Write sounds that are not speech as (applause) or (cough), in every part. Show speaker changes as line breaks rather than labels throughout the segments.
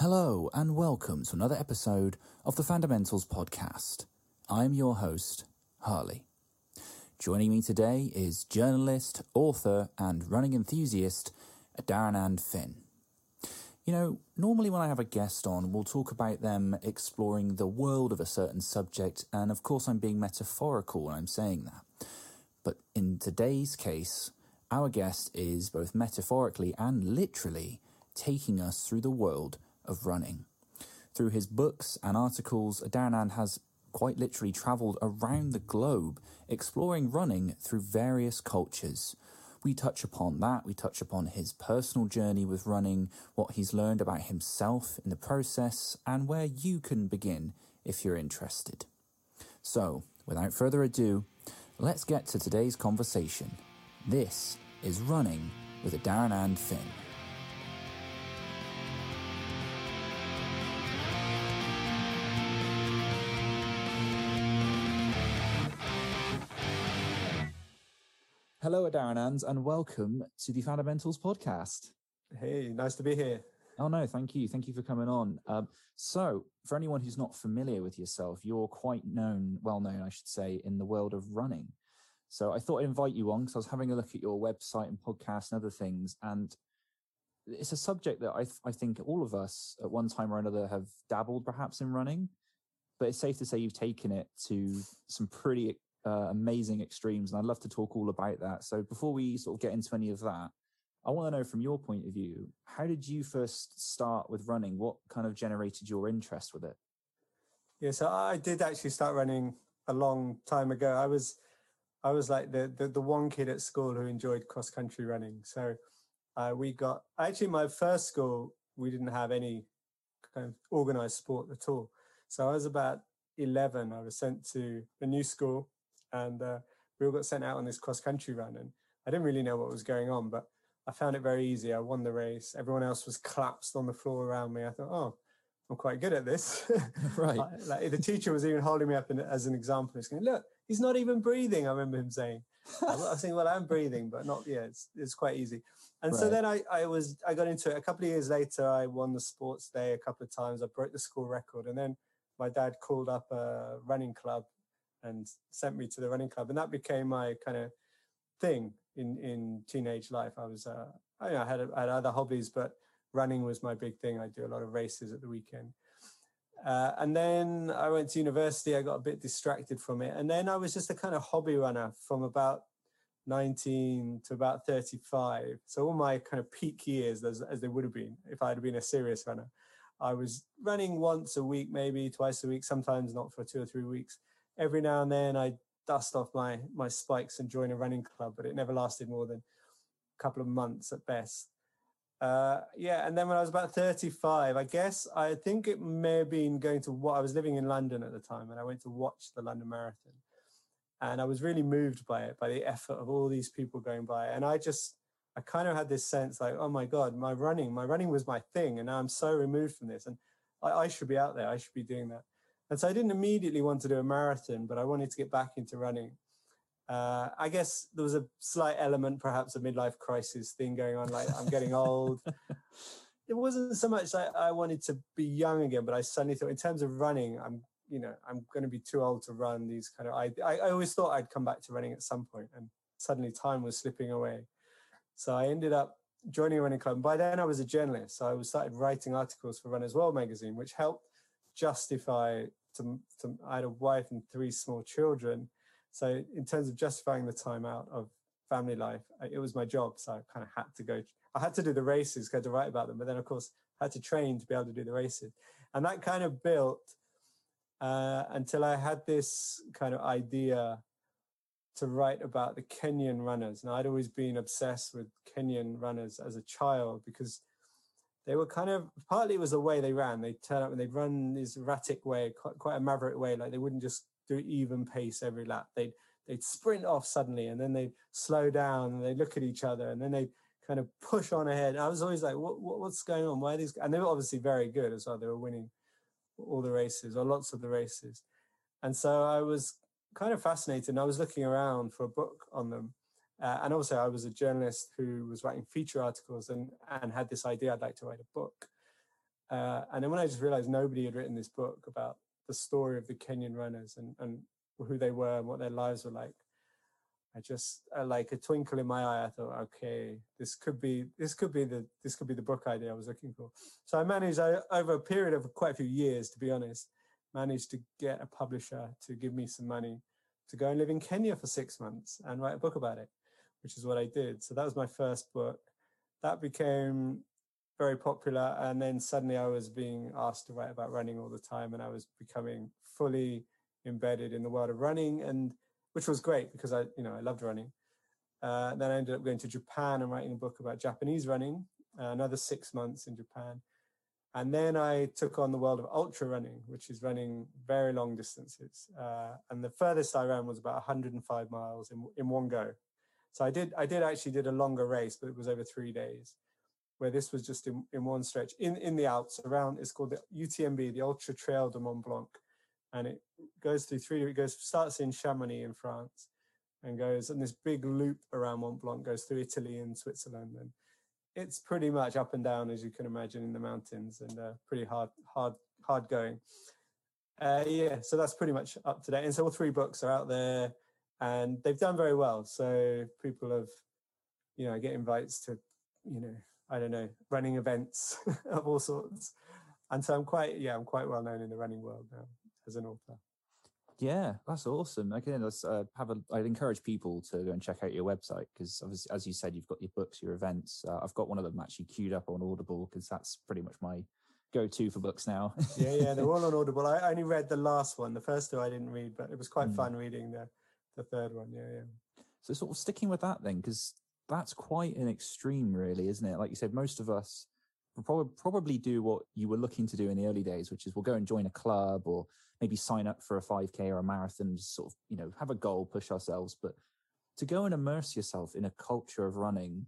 Hello, and welcome to another episode of the Fundamentals Podcast. I'm your host, Harley. Joining me today is journalist, author, and running enthusiast Adharanand Finn. You know, normally when I have a guest on, we'll talk about them exploring the world of a certain subject, and of course, I'm being metaphorical when I'm saying that. But in today's case, our guest is both metaphorically and literally taking us through the world of running. Through his books and articles, Adharanand has quite literally travelled around the globe exploring running through various cultures. We touch upon that, we touch upon his personal journey with running, what he's learned about himself in the process, and where you can begin if you're interested. So, without further ado, let's get to today's conversation. This is Running with Adharanand Finn. Hello, Adharanand, and welcome to the Fundamentals podcast.
Hey, nice to be here.
Oh, no, thank you. Thank you for coming on. Um, so, for anyone who's not familiar with yourself, you're quite known, well known, I should say, in the world of running. So, I thought I'd invite you on because I was having a look at your website and podcast and other things. And it's a subject that I, th- I think all of us at one time or another have dabbled perhaps in running. But it's safe to say you've taken it to some pretty uh, amazing extremes, and I'd love to talk all about that. So before we sort of get into any of that, I want to know from your point of view, how did you first start with running? What kind of generated your interest with it?
Yeah, so I did actually start running a long time ago. I was I was like the the, the one kid at school who enjoyed cross country running. So uh, we got actually my first school we didn't have any kind of organized sport at all. So I was about 11. I was sent to a new school and uh, we all got sent out on this cross country run and i didn't really know what was going on but i found it very easy. I won the race. Everyone else was collapsed on the floor around me. I thought oh i'm quite good at this. (laughs) (laughs)
Right.
Like the teacher was even holding me up in, as an example. He's going look he's not even breathing i remember him saying. I was saying well i'm breathing but not yeah it's, it's quite easy. And right. so then I, I was i got into it. A couple of years later i won the sports day a couple of times. I broke the school record and then my dad called up a running club and sent me to the running club, and that became my kind of thing in in teenage life. I was uh, I, I had I had other hobbies, but running was my big thing. I do a lot of races at the weekend. Uh, and then I went to university. I got a bit distracted from it, and then I was just a kind of hobby runner from about 19 to about 35. So all my kind of peak years, as, as they would have been if I had been a serious runner, I was running once a week, maybe twice a week, sometimes not for two or three weeks every now and then I dust off my my spikes and join a running club, but it never lasted more than a couple of months at best. Uh, yeah, and then when I was about 35, I guess I think it may have been going to what I was living in London at the time, and I went to watch the London Marathon, and I was really moved by it, by the effort of all these people going by, and I just I kind of had this sense like, oh my god, my running, my running was my thing, and now I'm so removed from this, and I, I should be out there, I should be doing that. And so I didn't immediately want to do a marathon, but I wanted to get back into running. Uh, I guess there was a slight element, perhaps a midlife crisis thing going on. Like I'm getting (laughs) old. it wasn't so much like I wanted to be young again, but I suddenly thought, in terms of running, I'm, you know, I'm going to be too old to run these kind of. I, I always thought I'd come back to running at some point, and suddenly time was slipping away. So I ended up joining a running club. And by then, I was a journalist, so I started writing articles for Runner's World magazine, which helped justify to, to, I had a wife and three small children. So in terms of justifying the time out of family life, it was my job. So I kind of had to go. I had to do the races, had to write about them, but then of course I had to train to be able to do the races, and that kind of built uh, until I had this kind of idea to write about the Kenyan runners. And I'd always been obsessed with Kenyan runners as a child because they were kind of partly it was the way they ran. They turn up and they'd run this erratic way, quite, quite a maverick way. Like they wouldn't just do even pace every lap. They'd they'd sprint off suddenly and then they'd slow down and they look at each other and then they kind of push on ahead. I was always like, what, what, what's going on? Why are these? And they were obviously very good as well. They were winning all the races or lots of the races. And so I was kind of fascinated. And I was looking around for a book on them. Uh, and also, I was a journalist who was writing feature articles and, and had this idea I'd like to write a book. Uh, and then when I just realized nobody had written this book about the story of the Kenyan runners and, and who they were and what their lives were like, I just uh, like a twinkle in my eye. I thought, okay, this could be this could be the this could be the book idea I was looking for. So I managed I, over a period of quite a few years, to be honest, managed to get a publisher to give me some money to go and live in Kenya for six months and write a book about it, which is what I did. So that was my first book. That became very popular, and then suddenly I was being asked to write about running all the time, and I was becoming fully embedded in the world of running and which was great because I, you know, I loved running. Uh, then I ended up going to Japan and writing a book about Japanese running, uh, another six months in Japan. And then I took on the world of ultra running, which is running very long distances. Uh, and the furthest I ran was about 105 miles in, in one go. So I did, I did actually did a longer race, but it was over three days, where this was just in, in one stretch in, in the Alps around, it's called the UTMB, the Ultra Trail de Mont Blanc and it goes through three. It goes starts in Chamonix in France, and goes and this big loop around Mont Blanc goes through Italy and Switzerland, and it's pretty much up and down as you can imagine in the mountains, and uh, pretty hard, hard, hard going. Uh, yeah, so that's pretty much up to date. And so all three books are out there, and they've done very well. So people have, you know, I get invites to, you know, I don't know, running events (laughs) of all sorts. And so I'm quite, yeah, I'm quite well known in the running world now as an author.
Yeah, that's awesome. Again, let's uh, have a. I'd encourage people to go and check out your website because, obviously, as you said, you've got your books, your events. Uh, I've got one of them actually queued up on Audible because that's pretty much my go-to for books now.
yeah, yeah, they're all on (laughs) Audible. I only read the last one. The first two I didn't read, but it was quite mm. fun reading the the third one. Yeah, yeah.
So, sort of sticking with that then, because that's quite an extreme, really, isn't it? Like you said, most of us probably probably do what you were looking to do in the early days, which is we'll go and join a club or maybe sign up for a 5k or a marathon, just sort of you know have a goal, push ourselves. But to go and immerse yourself in a culture of running,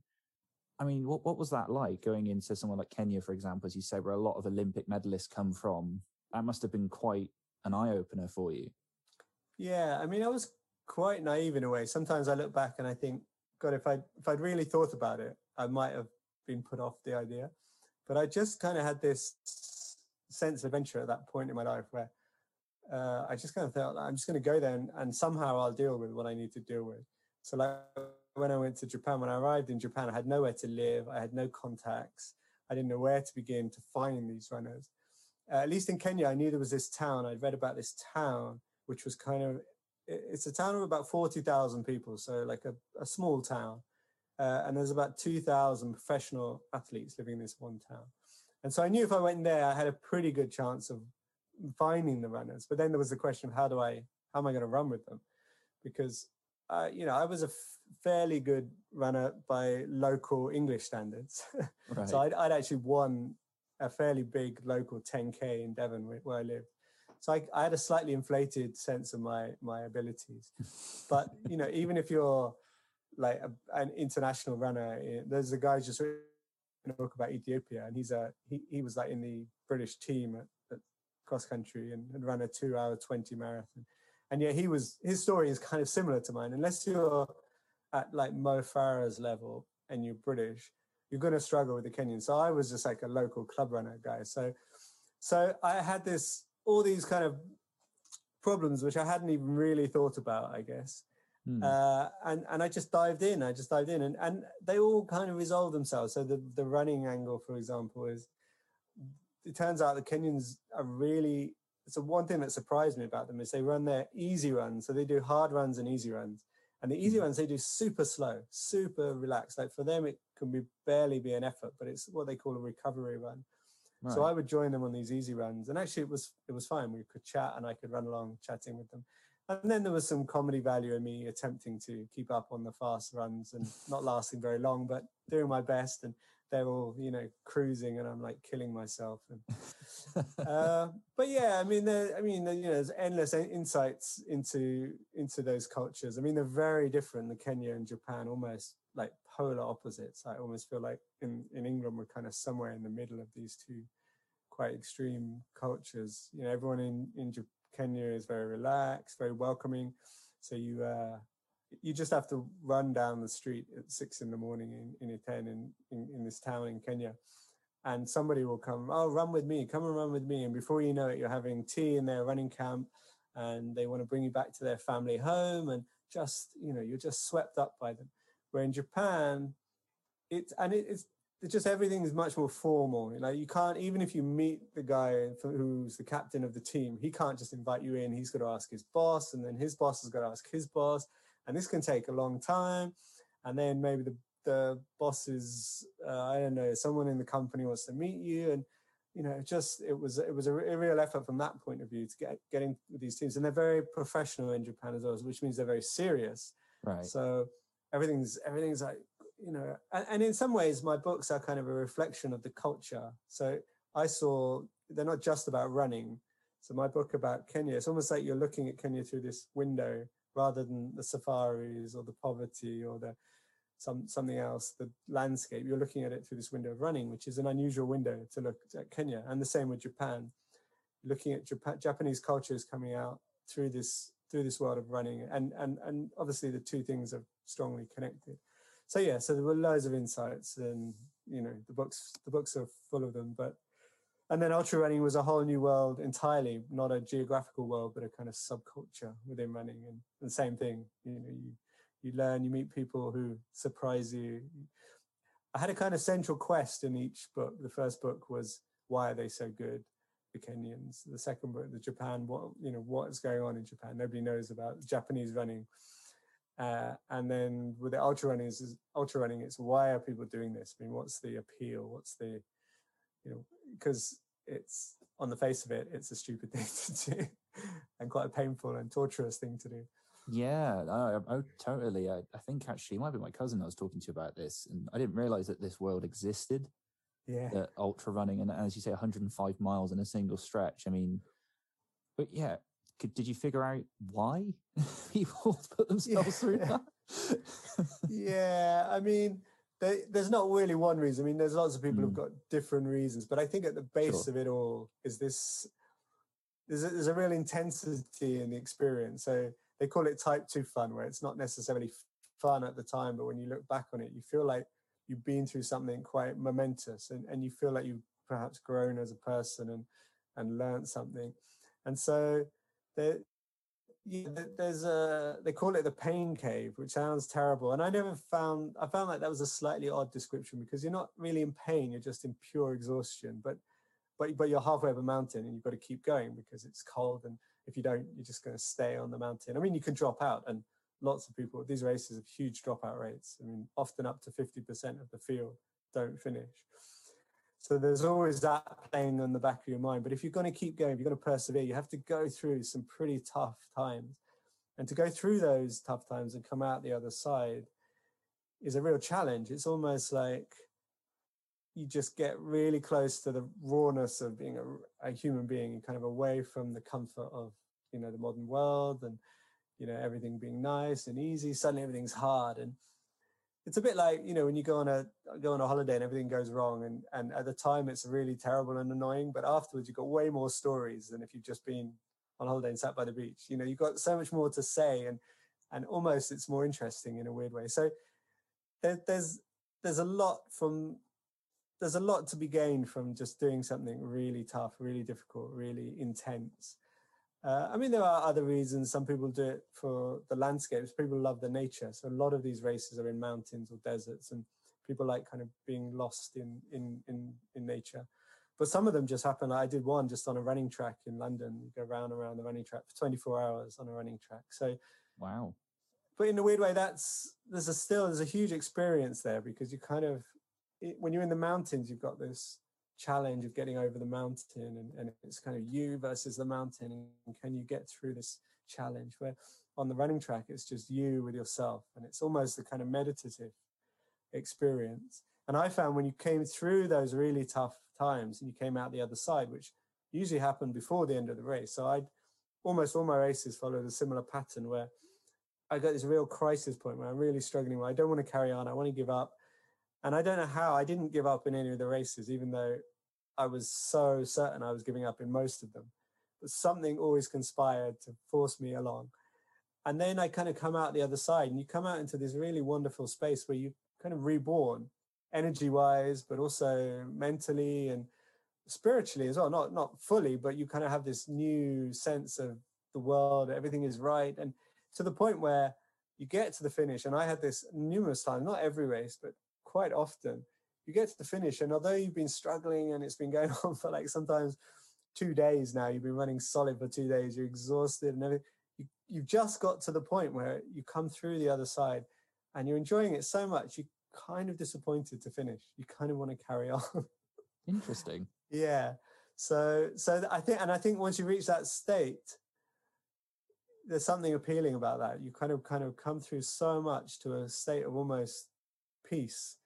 I mean, what what was that like going into somewhere like Kenya, for example, as you said, where a lot of Olympic medalists come from? That must have been quite an eye opener for you.
Yeah, I mean, I was quite naive in a way. Sometimes I look back and I think, God, if I if I'd really thought about it, I might have been put off the idea. But I just kind of had this sense of adventure at that point in my life where uh, I just kind of felt I'm just going to go there and, and, somehow I'll deal with what I need to deal with. So like when I went to Japan, when I arrived in Japan, I had nowhere to live. I had no contacts. I didn't know where to begin to find these runners. Uh, at least in Kenya, I knew there was this town. I'd read about this town, which was kind of, it's a town of about 40,000 people. So like a, a small town. Uh, and there's about 2,000 professional athletes living in this one town. And so I knew if I went there, I had a pretty good chance of finding the runners. But then there was the question of how do I, how am I going to run with them? Because, uh, you know, I was a f- fairly good runner by local English standards. (laughs) Right. so I'd, I'd, actually won a fairly big local 10K in Devon where I lived. So I, I had a slightly inflated sense of my my abilities. but, you know, even if you're, like a, an international runner. Eh, there's a guy just written a book about Ethiopia, and he's a he, he was like in the British team at, at cross country and, and ran a two hour twenty marathon. And yeah, he was his story is kind of similar to mine. Unless you're at like Mo Farah's level and you're British, you're going to struggle with the Kenyan. So I was just like a local club runner guy. So so I had this all these kind of problems which I hadn't even really thought about, I guess. Mm. Uh, and and I just dived in. I just dived in, and and they all kind of resolved themselves. So the the running angle, for example, is it turns out the Kenyans are really. So one thing that surprised me about them is they run their easy runs. So they do hard runs and easy runs. And the easy mm. runs they do super slow, super relaxed. Like for them, it can be barely be an effort, but it's what they call a recovery run. Right. So I would join them on these easy runs, and actually it was it was fine. We could chat, and I could run along chatting with them. And then there was some comedy value in me attempting to keep up on the fast runs and not (laughs) lasting very long, but doing my best. And they're all, you know, cruising, and I'm like killing myself. And, uh, (laughs) but yeah, I mean, I mean, you know, there's endless insights into into those cultures. I mean, they're very different. The Kenya and Japan, almost like polar opposites. I almost feel like in in England we're kind of somewhere in the middle of these two quite extreme cultures. You know, everyone in in Kenya is very relaxed, very welcoming. So you uh, you just have to run down the street at six in the morning in, in Iten in, in, in this town in Kenya. and somebody will come, oh, run with me, come and run with me. And before you know it, you're having tea in their running camp and they want to bring you back to their family home and just, you know, you're just swept up by them. Where in Japan, it's, and it, it's, just everything is much more formal. Like you can't, even if you meet the guy who's the captain of the team, he can't just invite you in. He's got to ask his boss, and then his boss has got to ask his boss, and this can take a long time. And then maybe the the boss is, uh, I don't know, someone in the company wants to meet you, and you know, just it was it was a, a real effort from that point of view to get getting these teams, and they're very professional in Japan as well, which means they're very serious.
Right.
So everything's everything's like you know, and, and in some ways, my books are kind of a reflection of the culture. So I saw they're not just about running. So my book about Kenya, it's almost like you're looking at Kenya through this window rather than the safaris or the poverty or the some something else, the landscape. You're looking at it through this window of running, which is an unusual window to look at Kenya. And the same with Japan. Looking at Japan, Japanese culture is coming out through this through this world of running, and and and obviously the two things are strongly connected so yeah, so there were loads of insights, and you know the books the books are full of them. But and then ultra running was a whole new world entirely, not a geographical world, but a kind of subculture within running. And, the same thing, you know, you you learn, you meet people who surprise you. I had a kind of central quest in each book. The first book was why are they so good, the Kenyans. The second book, the Japan, what you know, what is going on in Japan? Nobody knows about Japanese running. Uh, and then with the ultra running, is ultra running. It's why are people doing this? I mean, what's the appeal? What's the, you know, because it's on the face of it, it's a stupid (laughs) thing to do, and quite a painful and torturous thing to do.
Yeah, oh, oh totally. I, I, think actually, it might be my cousin I was talking to about this, and I didn't realize that this world existed.
Yeah,
the ultra running, and as you say, 105 miles in a single stretch. I mean, but yeah, could, did you figure out why (laughs) people (laughs) put themselves yeah. through that? (laughs)
yeah, I mean, they, there's not really one reason. I mean, there's lots of people mm. who've got different reasons, but I think at the base sure. of it all is this. There's a, there's a real intensity in the experience. So they call it type two fun, where it's not necessarily fun at the time, but when you look back on it, you feel like you've been through something quite momentous, and, and you feel like you've perhaps grown as a person and and learned something. And so there, yeah, there's a they call it the pain cave, which sounds terrible. And I never found I found like that was a slightly odd description because you're not really in pain; you're just in pure exhaustion. But but but you're halfway up a mountain and you've got to keep going because it's cold. And if you don't, you're just going to stay on the mountain. I mean, you can drop out, and lots of people these races have huge dropout rates. I mean, often up to fifty percent of the field don't finish. So there's always that playing on the back of your mind. But if you're going to keep going, if you're going to persevere, you have to go through some pretty tough times. And to go through those tough times and come out the other side is a real challenge. It's almost like you just get really close to the rawness of being a, a human being, kind of away from the comfort of you know the modern world and you know everything being nice and easy. Suddenly everything's hard and it's a bit like you know when you go on a go on a holiday and everything goes wrong and and at the time it's really terrible and annoying but afterwards you've got way more stories than if you've just been on holiday and sat by the beach. You know you've got so much more to say and and almost it's more interesting in a weird way. So there, there's there's a lot from there's a lot to be gained from just doing something really tough really difficult really intense uh, I mean, there are other reasons. Some people do it for the landscapes. People love the nature. So a lot of these races are in mountains or deserts, and people like kind of being lost in in in, in nature. But some of them just happen. I did one just on a running track in London. You go round and around the running track for 24 hours on a running track. So
wow.
But in a weird way, that's there's a still there's a huge experience there because you kind of it, when you're in the mountains, you've got this challenge of getting over the mountain and, and it's kind of you versus the mountain and can you get through this challenge where on the running track it's just you with yourself and it's almost a kind of meditative experience. And i found when you came through those really tough times and you came out the other side which usually happened before the end of the race so i'd almost all my races followed a similar pattern where i got this real crisis point where i'm really struggling where i don't want to carry on i want to give up and I don't know how I didn't give up in any of the races, even though I was so certain I was giving up in most of them. But something always conspired to force me along. And then I kind of come out the other side, and you come out into this really wonderful space where you kind of reborn. energy wise, but also mentally and spiritually as well. Not not fully, but you kind of have this new sense of the world. Everything is right, and to the point where you get to the finish. And I had this numerous times, not every race, but quite often. You get to the finish, and although you've been struggling and it's been (laughs) going on for like sometimes two days now, you've been running solid for two days, you're exhausted and everything. You, you've just got to the point where you come through the other side and you're enjoying it so much, you're kind of disappointed to finish. You kind of want to carry (laughs) on.
Interesting.
yeah. So, so I think, and I think once you reach that state, there's something appealing about that. You kind of, kind of come through so much to a state of almost peace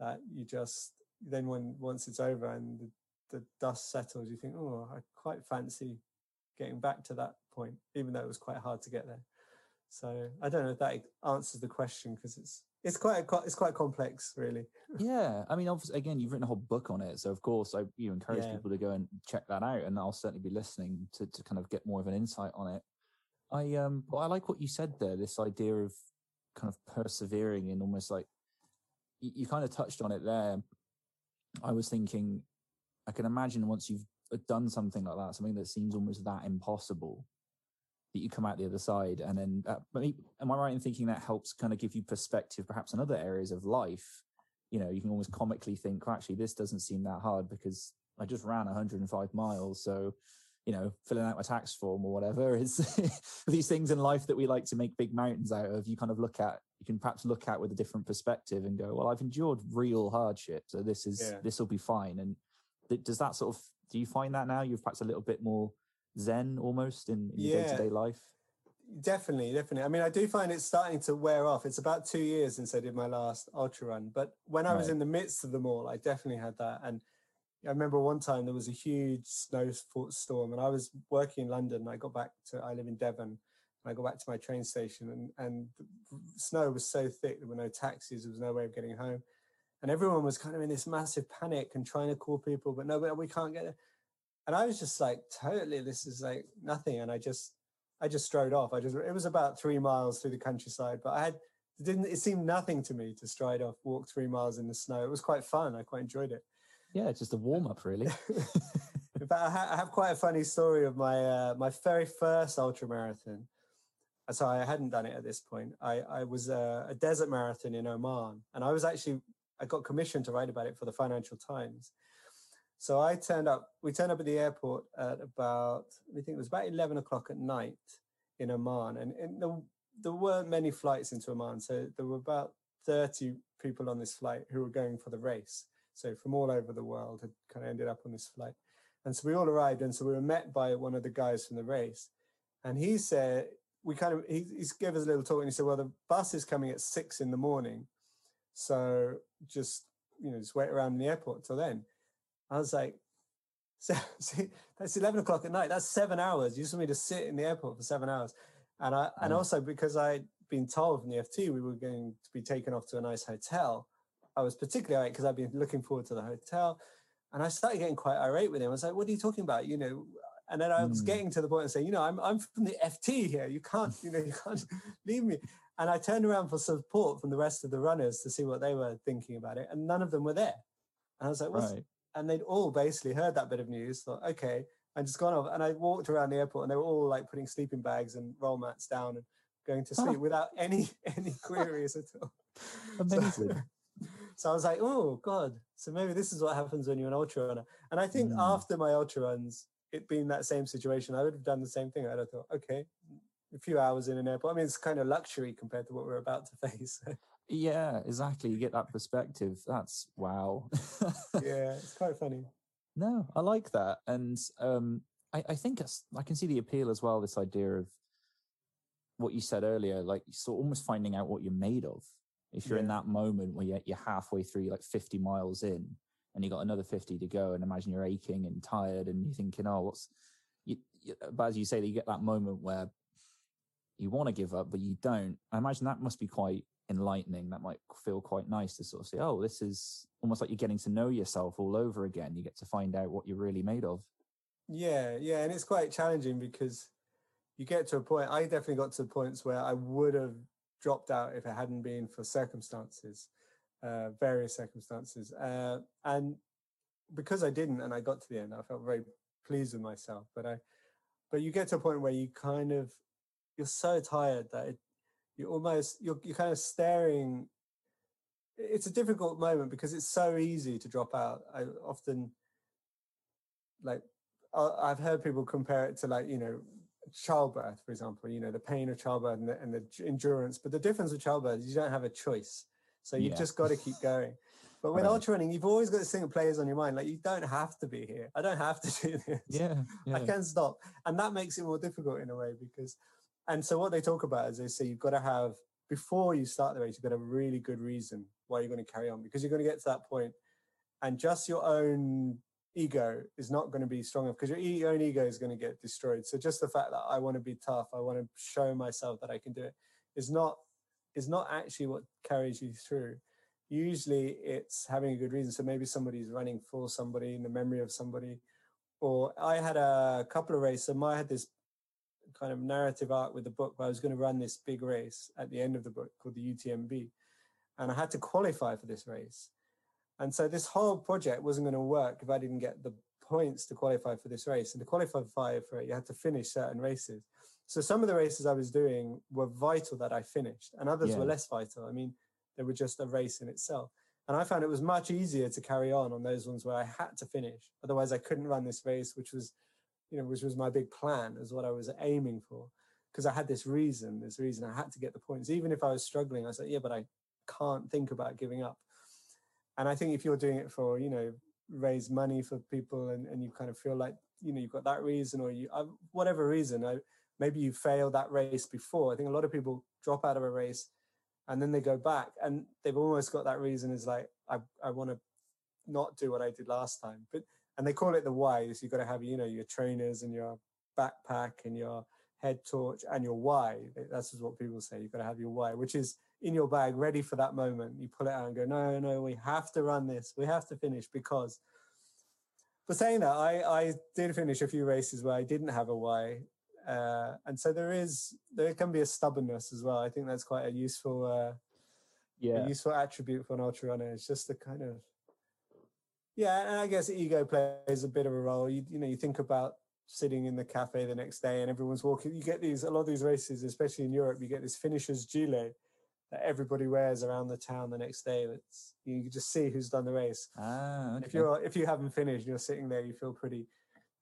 that you just then when once it's over and the, the dust settles, you think, oh, I quite fancy getting back to that point, even though it was quite hard to get there. So I don't know if that answers the question because it's it's quite it's quite complex, really.
Yeah, I mean, obviously, again, you've written a whole book on it, so of course, I you encourage yeah. people to go and check that out, and I'll certainly be listening to to kind of get more of an insight on it. I um, well, I like what you said there. This idea of kind of persevering and almost like you, kind of touched on it there. I was thinking, I can imagine once you've done something like that, something that seems almost that impossible, that you come out the other side. And then, uh, am I right in thinking that helps kind of give you perspective, perhaps in other areas of life? You know, you can almost comically think, well, actually, this doesn't seem that hard because I just ran 105 miles. So, you know, filling out my tax form or whatever is (laughs) these things in life that we like to make big mountains out of. You kind of look at, you can perhaps look at with a different perspective and go, well, I've endured real hardship. So this is, yeah. this will be fine. And th- does that sort of, do you find that now you're perhaps a little bit more zen almost in, in your day to day life?
Definitely, definitely. I mean, I do find it's starting to wear off. It's about two years since I did my last ultra run, but when I was in the midst of them all, I definitely had that. And I remember one time there was a huge snowstorm, and I was working in London. And I got back to I live in Devon, and I got back to my train station, and and snow was so thick there were no taxis. There was no way of getting home, and everyone was kind of in this massive panic and trying to call people, but no, we can't get it. And I was just like, totally, this is like nothing. And I just I just strode off. I just it was about three miles through the countryside, but I had it didn't it seemed nothing to me to stride off, walk three miles in the snow. It was quite fun. I quite enjoyed it.
Yeah, just a warm up, really. (laughs)
in fact, I, have quite a funny story of my uh, my very first ultra marathon. Uh, so I hadn't done it at this point. I, I was a, a desert marathon in Oman, and I was actually I got commissioned to write about it for the Financial Times. So I turned up. We turned up at the airport at about I think it was about eleven o'clock at night in Oman, and, and there, there weren't many flights into Oman, so there were about thirty people on this flight who were going for the race. So from all over the world had kind of ended up on this flight. And so we all arrived, and so we were met by one of the guys from the race, and he said we kind of he, he gave us a little talk, and he said, "Well, the bus is coming at six in the morning, so just you know just wait around in the airport till then." I was like, (laughs) so, see, that's 11 o'clock at night. That's seven hours. You just want me to sit in the airport for seven hours. And I, and mm. also because I'd been told from the FT we were going to be taken off to a nice hotel, I was particularly irate because I'd been looking forward to the hotel. And I started getting quite irate with him. I was like, what are you talking about? You know, and then I was mm. getting to the point of saying, you know, I'm, I'm from the FT here. You can't, you know, you can't (laughs) leave me. And I turned around for support from the rest of the runners to see what they were thinking about it. And none of them were there. And I was like, What's, right and they'd all basically heard that bit of news, thought, okay, and just gone off. And I walked around the airport and they were all like putting sleeping bags and roll mats down and going to (laughs) sleep without any (laughs) any queries at all.
Amazing.
So, so, I was like, oh God. So maybe this is what happens when you're an ultra runner. And I think mm. after my ultra runs, it being that same situation, I would have done the same thing. I'd have thought, okay, a few hours in an airport. I mean, it's kind of luxury compared to what we're about to (laughs) face.
Yeah, exactly. You get that perspective. That's wow. (laughs)
yeah, it's quite funny.
No, I like that, and um, I, I think I can see the appeal as well. This idea of what you said earlier, like so almost finding out what you're made of. If you're yeah. in that moment where you're, you're halfway through, like 50 miles in, and you got another 50 to go, and imagine you're aching and tired, and you're thinking, "Oh, what's?" You, but as you say, you get that moment where you want to give up, but you don't. I imagine that must be quite enlightening that might feel quite nice to sort of say oh this is almost like you're getting to know yourself all over again you get to find out what you're really made of
yeah yeah and it's quite challenging because you get to a point i definitely got to points where i would have dropped out if it hadn't been for circumstances uh, various circumstances. Uh, and because I didn't, and I got to the end, I felt very pleased with myself. But I, but you get to a point where you kind of, you're so tired that it, you almost, you're, you're kind of staring. It's a difficult moment because it's so easy to drop out. I often, like, I've heard people compare it to like, you know, childbirth, for example, you know, the pain of childbirth and the, and the endurance. But the difference with childbirth is you don't have a choice. So you've yeah. just got to keep going. But with right. ultra running, you've always got this thing that plays on your mind. Like you don't have to be here. I don't have to do this.
Yeah, (laughs) yeah.
I can stop, and that makes it more difficult in a way because. And so what they talk about is they say you've got to have before you start the race, you've got a really good reason why you're going to carry on because you're going to get to that point, and just your own ego is not going to be strong enough because your own ego is going to get destroyed. So just the fact that I want to be tough, I want to show myself that I can do it, is not is not actually what carries you through. Usually, it's having a good reason. So maybe somebody's running for somebody in the memory of somebody, or I had a couple of races. So I had this kind of narrative arc with the book where I was going to run this big race at the end of the book called the UTMB, and I had to qualify for this race and so this whole project wasn't going to work if I didn't get the points to qualify for this race. And to qualify for it, you had to finish certain races. So some of the races I was doing were vital that I finished, and others yeah. were less vital. I mean, they were just a race in itself. And I found it was much easier to carry on on those ones where I had to finish. Otherwise, I couldn't run this race, which was, you know, which was my big plan, as what I was aiming for. Because I had this reason, this reason I had to get the points. Even if I was struggling, I said, yeah, but I can't think about giving up and I think if you're doing it for you know raise money for people and, and you kind of feel like you know you've got that reason or you uh, whatever reason I, maybe you failed that race before. I think a lot of people drop out of a race and then they go back and they've almost got that reason is like I, I want to not do what I did last time. But and they call it the why so you've got to have you know your trainers and your backpack and your head torch and your why. That's what people say. You've got to have your why which is in your bag, ready for that moment. You pull it out and go, no, no, we have to run this. We have to finish because. But saying that, I, I did finish a few races where I didn't have a why. Uh, and so there is, there can be a stubbornness as well. I think that's quite a useful, uh, yeah, a useful attribute for an ultra runner. It's just the kind of, yeah, and I guess ego plays a bit of a role. You, you know, you think about sitting in the cafe the next day and everyone's walking. You get these, a lot of these races, especially in Europe, you get this finisher's gilet that everybody wears around the town the next day. It's you can just see who's done the race.
Ah, okay.
If you're if you haven't finished, and you're sitting there, you feel pretty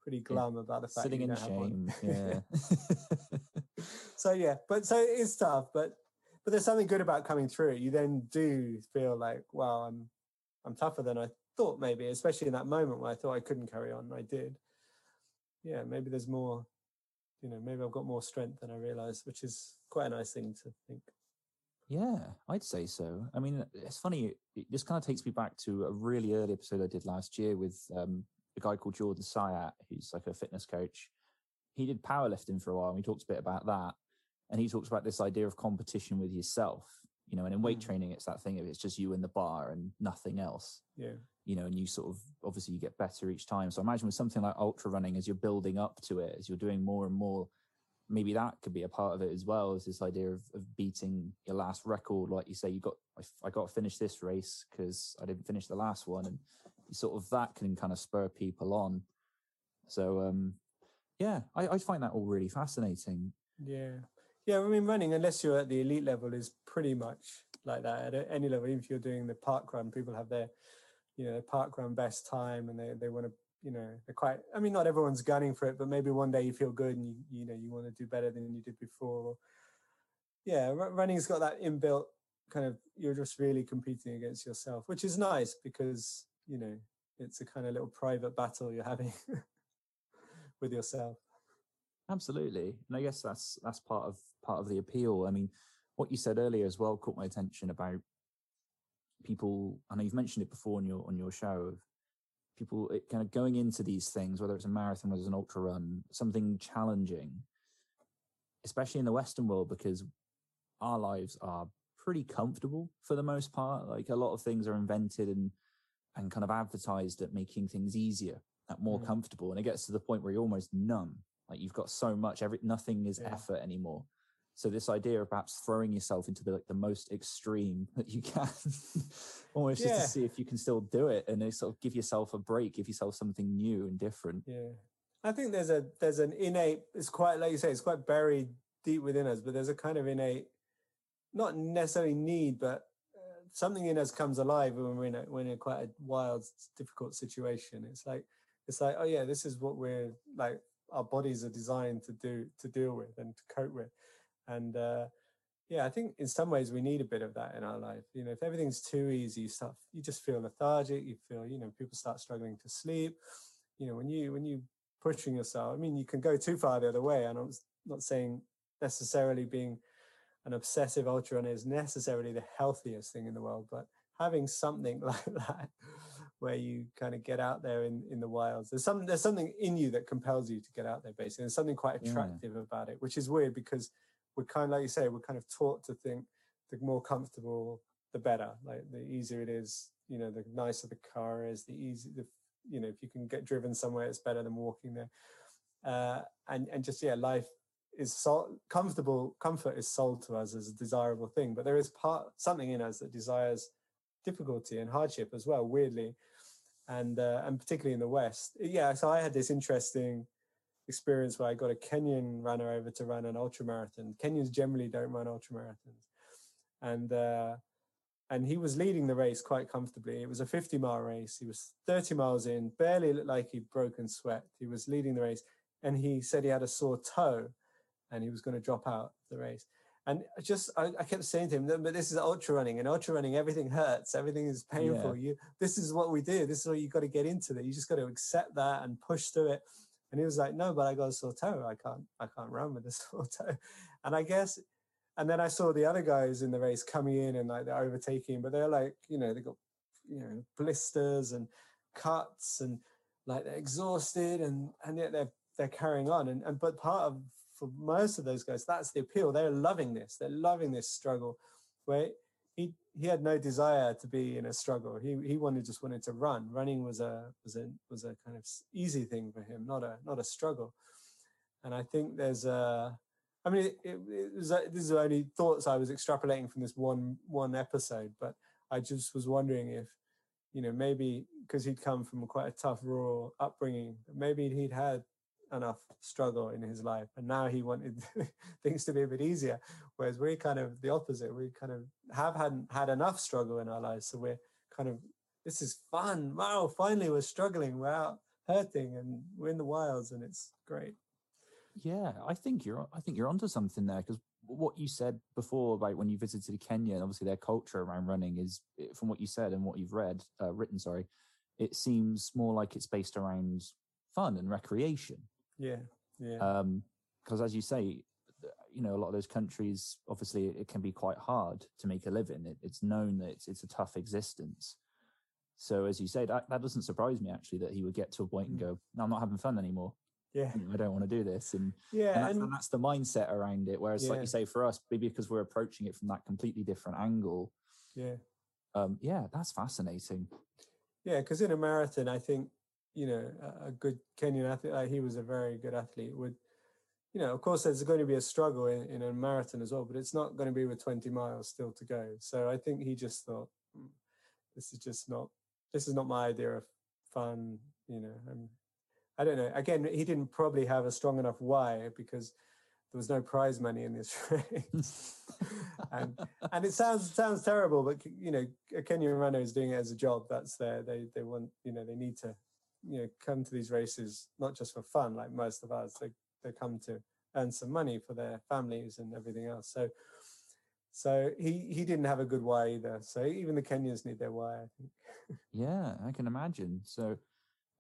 pretty glum yeah. about the fact
sitting in shame. Yeah. (laughs) (laughs)
so yeah, but so it's tough, but but there's something good about coming through. You then do feel like, wow, I'm I'm tougher than I thought maybe, especially in that moment where I thought I couldn't carry on. I did. Yeah, maybe there's more. You know, maybe I've got more strength than I realized, which is quite a nice thing to think.
Yeah, I'd say so. I mean, it's funny. It, this kind of takes me back to a really early episode I did last year with um, a guy called Jordan Syatt, who's like a fitness coach. He did powerlifting for a while, and we talked a bit about that. And he talks about this idea of competition with yourself. You know, and in weight mm. training, it's that thing of it's just you in the bar and nothing else.
Yeah.
You know, and you sort of obviously you get better each time. So I imagine with something like ultra running, as you're building up to it, as you're doing more and more maybe that could be a part of it as well as this idea of, of beating your last record. Like you say you got I, I got to finish this race because i didn't finish the last one and sort of that can kind of spur people on. So um yeah i, I find that all really fascinating.
Yeah. Yeah i mean running unless you're at the elite level is pretty much like that. At any level even if you're doing the park run people have their you know park run best time and they, they want to you know they're quite i mean not everyone's gunning for it but maybe one day you feel good and you you know you want to do better than you did before. Yeah running's got that inbuilt kind of you're just really competing against yourself which is nice because you know it's a kind of little private battle you're having (laughs) with yourself.
Absolutely and i guess that's that's part of part of the appeal. I mean what you said earlier as well caught my attention about people i know you've mentioned it before on your on your show people kind of going into these things, whether it's a marathon, whether it's an ultra run, something challenging, especially in the Western world, because our lives are pretty comfortable for the most part. Like a lot of things are invented and and kind of advertised at making things easier, at more mm. comfortable, and it gets to the point where you're almost numb. Like you've got so much, every nothing is yeah. effort anymore. So this idea of perhaps throwing yourself into the like the most extreme (laughs) that you can, almost yeah. just to see if you can still do it and sort of give yourself a break, give yourself something new and different.
Yeah, I think there's a there's an innate. It's quite like you say, it's quite buried deep within us, but there's a kind of innate, not necessarily need, but uh, something in us comes alive when we're in a, when in quite a wild, difficult situation. It's like it's like oh yeah, this is what we're like. Our bodies are designed to do to deal with and to cope with and uh, yeah, I think in some ways we need a bit of that in our life. You know, if everything's too easy, you start you just feel lethargic. You feel you know people start struggling to sleep. You know, when you when you pushing yourself, I mean, you can go too far the other way. And I'm not saying necessarily being an obsessive ultra runner is necessarily the healthiest thing in the world, but having something (laughs) like that where you kind of get out there in, in the wilds. There's some there's something in you that compels you to get out there basically. There's something quite attractive yeah. about it, which is weird because we're kind of like you say, we're kind of taught to think the more comfortable, the better. Like the easier it is, you know, the nicer the car is, the easy, the you know, if you can get driven somewhere, it's better than walking there. Uh, and and just yeah, life is so comfortable. Comfort is sold to us as a desirable thing, but there is part something in us that desires difficulty and hardship as well. Weirdly, and uh, and particularly in the West, yeah. So I had this interesting experience where I got a Kenyan runner over to run an ultra marathon. Kenyans generally don't run ultra marathons, and uh, and he was leading the race quite comfortably. It was a 50 mile race. He was 30 miles in, barely looked like he'd broken sweat. He was leading the race, and he said he had a sore toe, and he was going to drop out the race. And just I, I, kept saying to him, but this is ultra running, and ultra running, everything hurts, everything is painful. Yeah. You, this is what we do. This is what you got to get into. That you just got to accept that and push through it. And he was like, no, but I got a sore toe. I can't, I can't run with a sore toe. And I guess, and then I saw the other guys in the race coming in and like they're overtaking, but they're like, you know, they got, you know, blisters and cuts and like they're exhausted and, and yet they're, they're carrying on. And, and, but part of, for most of those guys, that's the appeal. They're loving this. They're loving this struggle where he had no desire to be in a struggle. He he wanted just wanted to run. Running was a was a was a kind of easy thing for him, not a not a struggle. And I think there's a. I mean, it, it, was uh, this is only thoughts I was extrapolating from this one one episode, but I just was wondering if, you know, maybe because he'd come from quite a tough rural upbringing, maybe he'd had enough struggle in his life and now he wanted (laughs) things to be a bit easier. Whereas we're kind of the opposite. We kind of have had had enough struggle in our lives so we're kind of this is fun. Wow finally we're struggling we're out hurting and we're in the wilds and it's great.
Yeah i think you're i think you're onto something there because what you said before about when you visited kenya and obviously their culture around running is from what you said and what you've read uh, written sorry it seems more like it's based around fun and recreation
yeah, yeah.
Um, because as you say, you know, a lot of those countries, obviously, it can be quite hard to make a living. It, it's known that it's, it's a tough existence. So, as you say, that, that doesn't surprise me actually that he would get to a point and mm. go, "No, I'm not having fun anymore.
Yeah,
I don't want to do this." And
yeah,
and that's, and that's the mindset around it. Whereas, yeah. like you say, for us, maybe because we're approaching it from that completely different angle.
Yeah,
um, yeah, that's fascinating.
Yeah, because in a marathon, I think you know, a, good Kenyan athlete, like he was a very good athlete, would, you know, of course, there's going to be a struggle in, in a marathon as well, but it's not going to be with 20 miles still to go. So I think he just thought, mm, this is just not, this is not my idea of fun, you know. And I don't know. Again, he didn't probably have a strong enough why because there was no prize money in this (laughs) race. and and it sounds sounds terrible, but you know, a Kenyan runner is doing it as a job. That's their they they want you know they need to you know come to these races not just for fun like most of us they, they come to earn some money for their families and everything else. So so he he didn't have a good why either. So even the kenyans need their why i think. (laughs)
Yeah i can imagine. So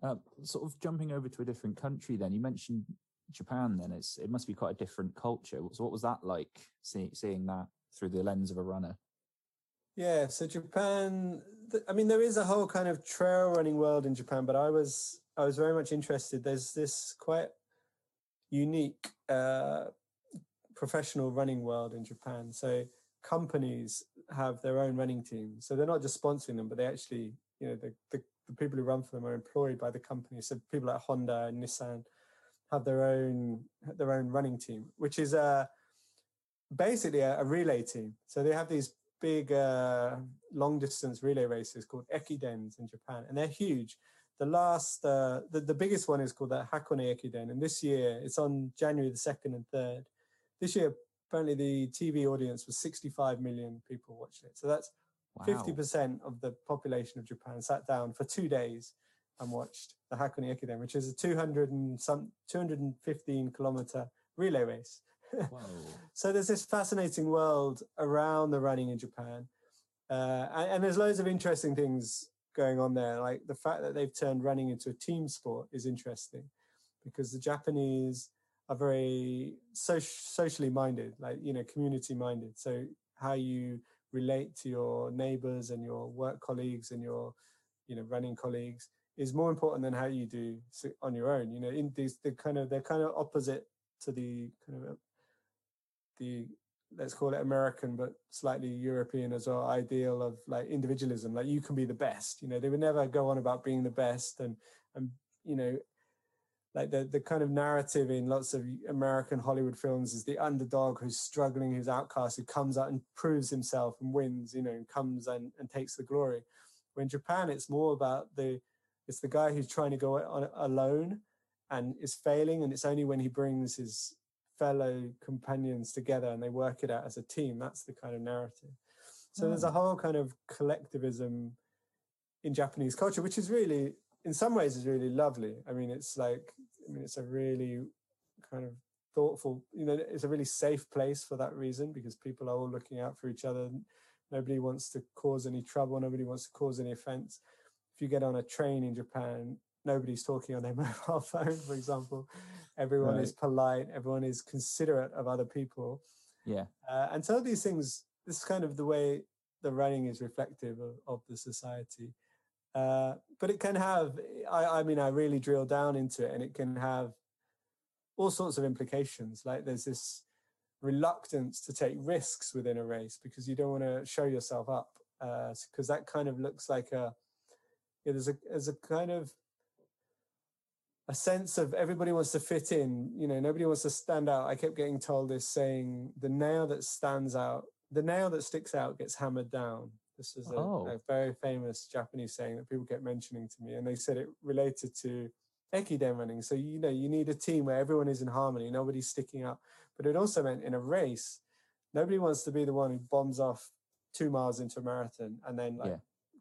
uh, sort of jumping over to a different country then you mentioned japan then it's it must be quite a different culture. So what was that like see, seeing that through the lens of a runner?
Yeah, so Japan. I mean, there is a whole kind of trail running world in Japan, but I was I was very much interested. There's this quite unique uh, professional running world in Japan. So companies have their own running teams, So they're not just sponsoring them, but they actually, you know, the, the, the people who run for them are employed by the company. So people like Honda and Nissan have their own their own running team, which is a basically a, a, relay team. So they have these big uh, long distance relay races called ekidens in Japan, and they're huge. The last, uh, the, the biggest one is called the Hakone Ekiden, and this year it's on January the 2nd and 3rd. This year, apparently, the TV audience was 65 million people watched it. So that's wow. 50% of the population of Japan sat down for two days and watched the Hakone Ekiden, which is a 200 and some 215 kilometer relay race. (laughs) so there's this fascinating world around the running in Japan, uh, and, and, there's loads of interesting things going on there. Like the fact that they've turned running into a team sport is interesting, because the Japanese are very so- socially minded, like you know, community minded. So how you relate to your neighbors and your work colleagues and your you know running colleagues is more important than how you do on your own. You know, in these the kind of they're kind of opposite to the kind of the let's call it American, but slightly European as well, ideal of like individualism. Like you can be the best. You know, they would never go on about being the best and and you know, like the the kind of narrative in lots of American Hollywood films is the underdog who's struggling, who's outcast, who comes out and proves himself and wins. You know, and comes and and takes the glory. When Japan, it's more about the it's the guy who's trying to go on alone and is failing, and it's only when he brings his fellow companions together and they work it out as a team. That's the kind of narrative. So oh. there's a hmm. whole kind of collectivism in Japanese culture, which is really, in some ways, is really lovely. I mean, it's like, I mean, it's a really kind of thoughtful, you know, it's a really safe place for that reason because people are all looking out for each other. Nobody wants to cause any trouble. Nobody wants to cause any offense. If you get on a train in Japan, nobody's talking on their (laughs) mobile phone, for example. Everyone right. is polite. Everyone is considerate of other people.
Yeah.
Uh, and so these things, this is kind of the way the running is reflective of, of the society. Uh, but it can have, I, I mean, I really drill down into it and it can have all sorts of implications. Like there's this reluctance to take risks within a race because you don't want to show yourself up because uh, that kind of looks like a, yeah, there's a, there's a kind of a sense of everybody wants to fit in. You know, nobody wants to stand out. I kept getting told this saying, the nail that stands out, the nail that sticks out gets hammered down. This is a, oh. a very famous Japanese saying that people get mentioning to me. And they said it related to Ekiden running. So, you know, you need a team where everyone is in harmony, nobody's sticking out. But it also meant in a race, nobody wants to be the one who bombs off two miles into a marathon and then like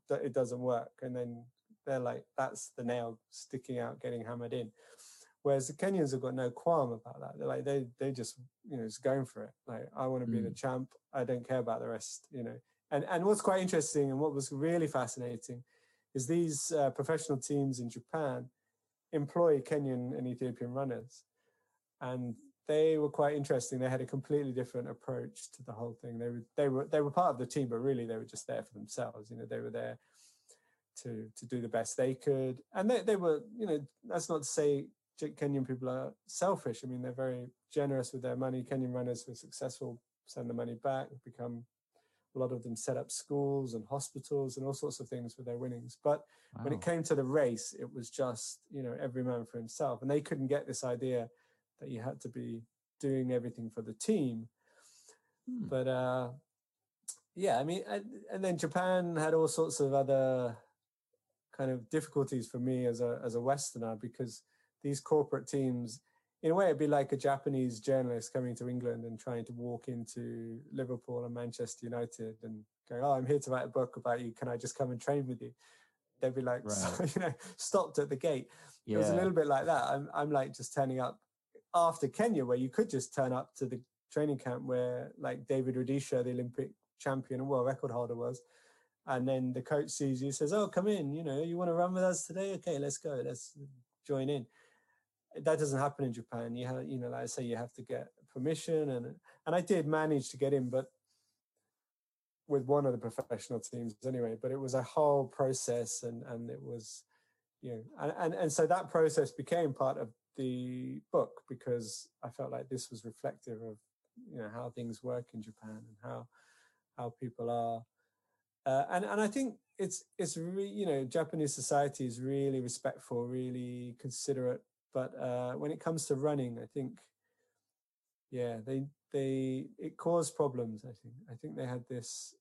yeah. it doesn't work and then they're like that's the nail sticking out getting hammered in. Whereas the kenyans have got no qualm about that. They're like they they just you know just going for it. Like i want to be mm. the champ. I don't care about the rest you know. And and what's quite interesting and what was really fascinating is these uh, professional teams in japan employ kenyan and ethiopian runners. And they were quite interesting. They had a completely different approach to the whole thing. They were they were they were part of the team but really they were just there for themselves. You know they were there to to do the best they could. And they, they were, you know, that's not to say Kenyan people are selfish. I mean, they're very generous with their money. Kenyan runners who are successful send the money back, become a lot of them set up schools and hospitals and all sorts of things with their winnings. But wow. when it came to the race, it was just, you know, every man for himself. And they couldn't get this idea that you had to be doing everything for the team. Hmm. But uh yeah, I mean, and, and then Japan had all sorts of other kind of difficulties for me as a as a Westerner because these corporate teams, in a way, it'd be like a Japanese journalist coming to England and trying to walk into Liverpool and Manchester United and going, "Oh, I'm here to write a book about you. Can I just come and train with you?" They'd be like, (laughs) right. you know, stopped at the gate. Yeah. It was a little bit like that. I'm I'm like just turning up after Kenya, where you could just turn up to the training camp where like David Rudisha, the Olympic champion and world record holder, was and then the coach sees you says oh come in you know you want to run with us today? Okay let's go let's join in. That doesn't happen in japan. You have you know like i say you have to get permission and and i did manage to get in but with one of the professional teams anyway but it was a whole process and and it was you know and and, and so that process became part of the book because i felt like this was reflective of you know how things work in japan and how how people are uh, and and I think it's it's really you know Japanese society is really respectful, really considerate. But uh, when it comes to running, I think yeah they they it caused problems. I think. I think they had this,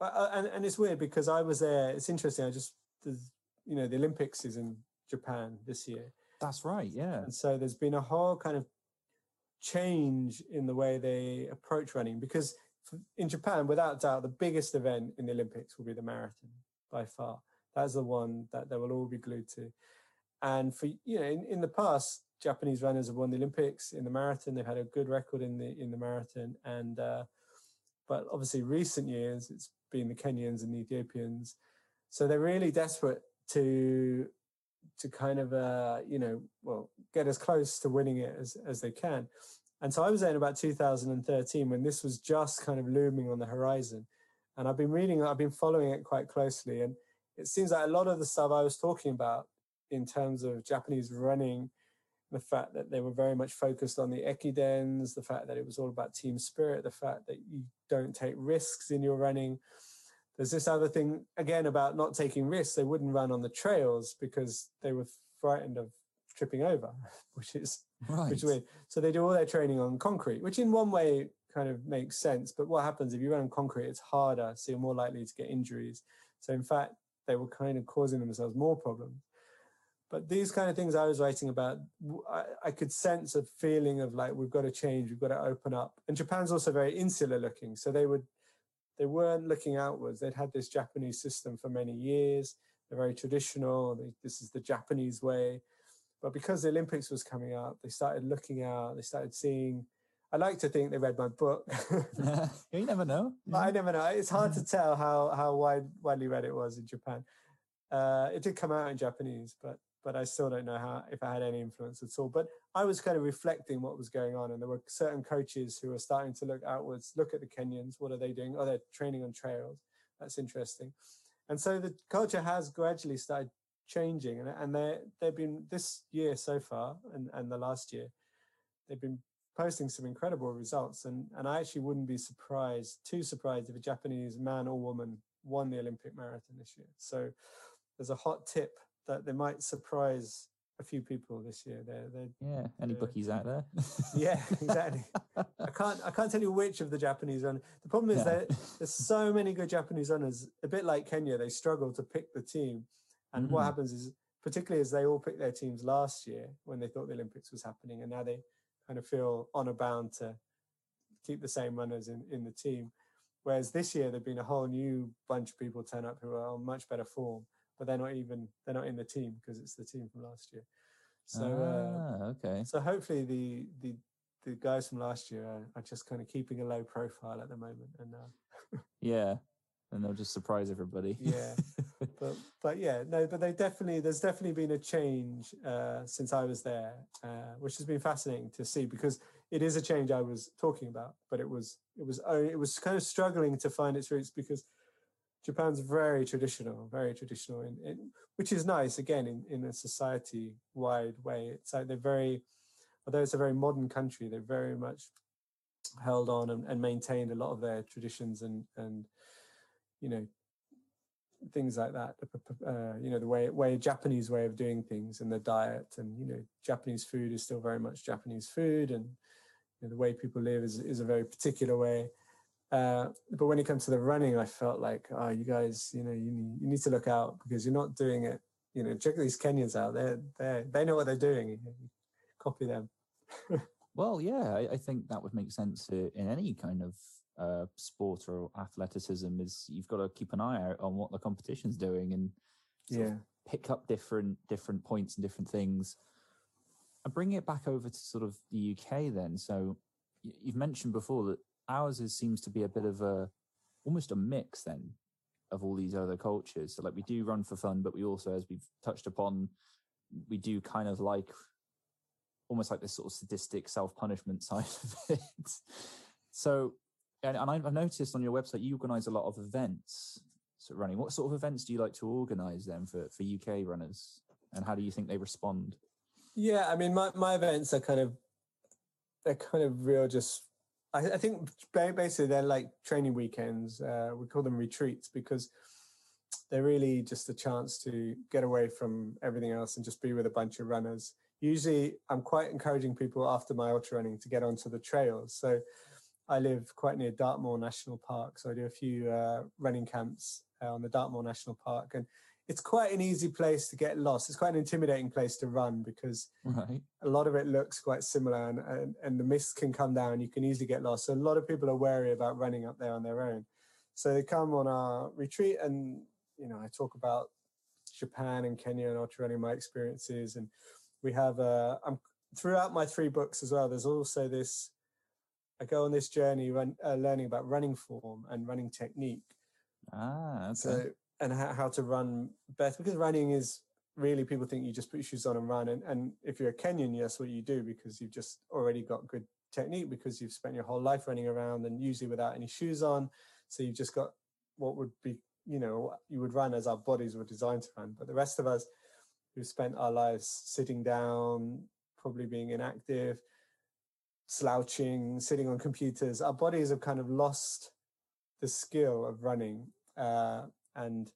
uh, and and it's weird because I was there. It's interesting. I just you know the Olympics is in Japan this year.
That's right. Yeah.
And so there's been a whole kind of change in the way they approach running because in Japan, without doubt, the biggest event in the Olympics will be the marathon by far. That's the one that they will all be glued to. And for you know, in, in the past, Japanese runners have won the Olympics in the marathon. They've had a good record in the in the marathon, and uh, but obviously recent years it's been the Kenyans and the Ethiopians. So they're really desperate to to kind of uh, you know well get as close to winning it as as they can. And so I was there in about 2013 when this was just kind of looming on the horizon. And I've been reading, I've been following it quite closely. And it seems like a lot of the stuff I was talking about in terms of Japanese running, the fact that they were very much focused on the ekidens, the fact that it was all about team spirit, the fact that you don't take risks in your running. There's this other thing again about not taking risks. They wouldn't run on the trails because they were frightened of tripping over, (laughs) which is right. which. So they do all their training on concrete, which in one way kind of makes sense. But what happens if you run on concrete? It's harder, so you're more likely to get injuries. So in fact, they were kind of causing themselves more problems. But these kind of things I was writing about, I, I could sense a feeling of like we've got to change, we've got to open up. And Japan's also very insular looking, so they would they weren't looking outwards. They'd had this Japanese system for many years. They're very traditional. They, this is the Japanese way. But because the Olympics was coming up, they started looking out. They started seeing. I like to think they read my book. (laughs) (laughs)
you never know.
Yeah. I never know. It's hard to tell how how wide, widely read it was in Japan. Uh, it did come out in Japanese, but but I still don't know how if I had any influence at all. But I was kind of reflecting what was going on, and there were certain coaches who were starting to look outwards, look at the Kenyans. What are they doing? Oh, they're training on trails. That's interesting. And so the culture has gradually started changing, and and they they've been this year so far, and and the last year, they've been posting some incredible results, and and I actually wouldn't be surprised, too surprised, if a Japanese man or woman won the Olympic marathon this year. So there's a hot tip that they might surprise a few people this year. They're, they're
yeah. Any they're, bookies out there? (laughs)
yeah, exactly. I can't I can't tell you which of the Japanese runners. The problem is yeah. that there's so many good Japanese runners. A bit like Kenya, they struggle to pick the team. And mm-hmm. what happens is, particularly as they all picked their teams last year when they thought the Olympics was happening, and now they kind of feel honor bound to keep the same runners in, in the team. Whereas this year there've been a whole new bunch of people turn up who are on much better form, but they're not even they're not in the team because it's the team from last year. So
uh, ah, uh, okay.
So hopefully the the the guys from last year are, are, just kind of keeping a low profile at the moment, and uh, (laughs)
yeah, and they'll just surprise everybody.
yeah, (laughs) but but yeah, no, but they definitely there's definitely been a change uh, since I was there, uh, which has been fascinating to see because it is a change I was talking about, but it was it was it was kind of struggling to find its roots because Japan's very traditional, very traditional, in, in, which is nice again in, in a society wide way. It's like they're very, although it's a very modern country, they're very much held on and, and maintained a lot of their traditions and and you know things like that. Uh, you know the way way Japanese way of doing things and the diet and you know Japanese food is still very much Japanese food and you know, the way people live is is a very particular way. Uh, but when it comes to the running, I felt like, oh, you guys, you know, you need, you need to look out because you're not doing it. You know, check these Kenyans out. They they they know what they're doing. Copy them. (laughs)
well, yeah, I, I, think that would make sense in any kind of uh, sport or athleticism. Is you've got to keep an eye out on what the competition's doing and
yeah,
pick up different different points and different things. And bring it back over to sort of the UK then. So you've mentioned before that ours is, seems to be a bit of a almost a mix then of all these other cultures. So like we do run for fun, but we also, as we've touched upon, we do kind of like almost like this sort of sadistic self-punishment (laughs) side of it. so, and, and I've noticed on your website you organise a lot of events. So running, what sort of events do you like to organise then for for UK runners, and how do you think they respond?
Yeah, I mean, my my events are kind of they're kind of real, just I, I think basically they're like training weekends. Uh, we call them retreats because they're really just a chance to get away from everything else and just be with a bunch of runners. usually I'm quite encouraging people after my ultra running to get onto the trails. So I live quite near Dartmoor National Park, so I do a few uh, running camps uh, on the Dartmoor National Park, and it's quite an easy place to get lost. It's quite an intimidating place to run because
right.
a lot of it looks quite similar, and, and and the mist can come down. You can easily get lost. So a lot of people are wary about running up there on their own. So they come on our retreat, and you know I talk about Japan and Kenya and ultra running, my experiences, and we have uh, I'm throughout my three books as well. There's also this I go on this journey run, uh, learning about running form and running technique.
Ah, okay.
So and how, how to run best because running is really people think you just put your shoes on and run and, and if you're a Kenyan, that's what you do because you've just already got good technique because you've spent your whole life running around and usually without any shoes on. So you've just got what would be, you know, you would run as our bodies were designed to run. But the rest of us who've spent our lives sitting down, probably being inactive, slouching, sitting on computers. Our bodies have kind of lost the skill of running. Uh, and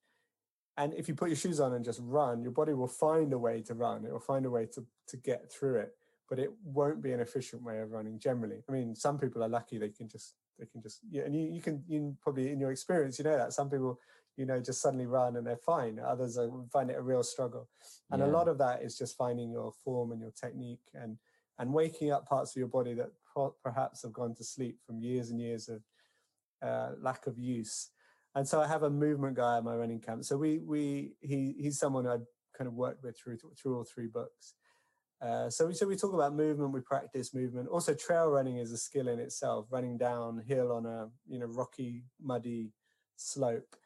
and if you put your shoes on and just run, your body will find a way to run. It will find a way to to get through it, but it won't be an efficient way of running generally. I mean, some people are lucky; they can just they can just yeah, and you, you can you probably in your experience you know that some people you know just suddenly run and they're fine. Others are, find it a real struggle, and yeah. a lot of that is just finding your form and your technique and and waking up parts of your body that perhaps have gone to sleep from years and years of uh, lack of use. And so I have a movement guy at my running camp. So we we he he's someone I'd kind of worked with through through all three books. Uh, so we so we talk about movement, we practice movement. Also, trail running is a skill in itself. Running downhill on a you know rocky, muddy slope.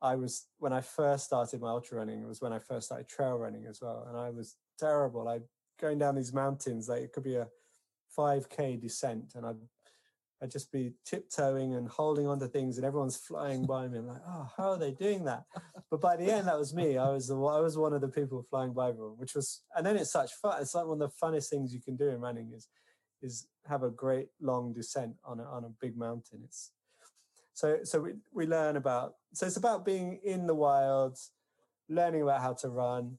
I was when I first started my ultra running. It was when I first started trail running as well, and I was terrible. I going down these mountains, like it could be a 5k descent, and I'd I'd just be tiptoeing and holding onto things, and everyone's flying by me. I'm like, oh, how are they doing that? But by the end, that was me. I was the I was one of the people flying by everyone, which was, and then it's such fun. It's like one of the funnest things you can do in running is is have a great long descent on a on a big mountain. It's so so we we learn about so it's about being in the wilds, learning about how to run.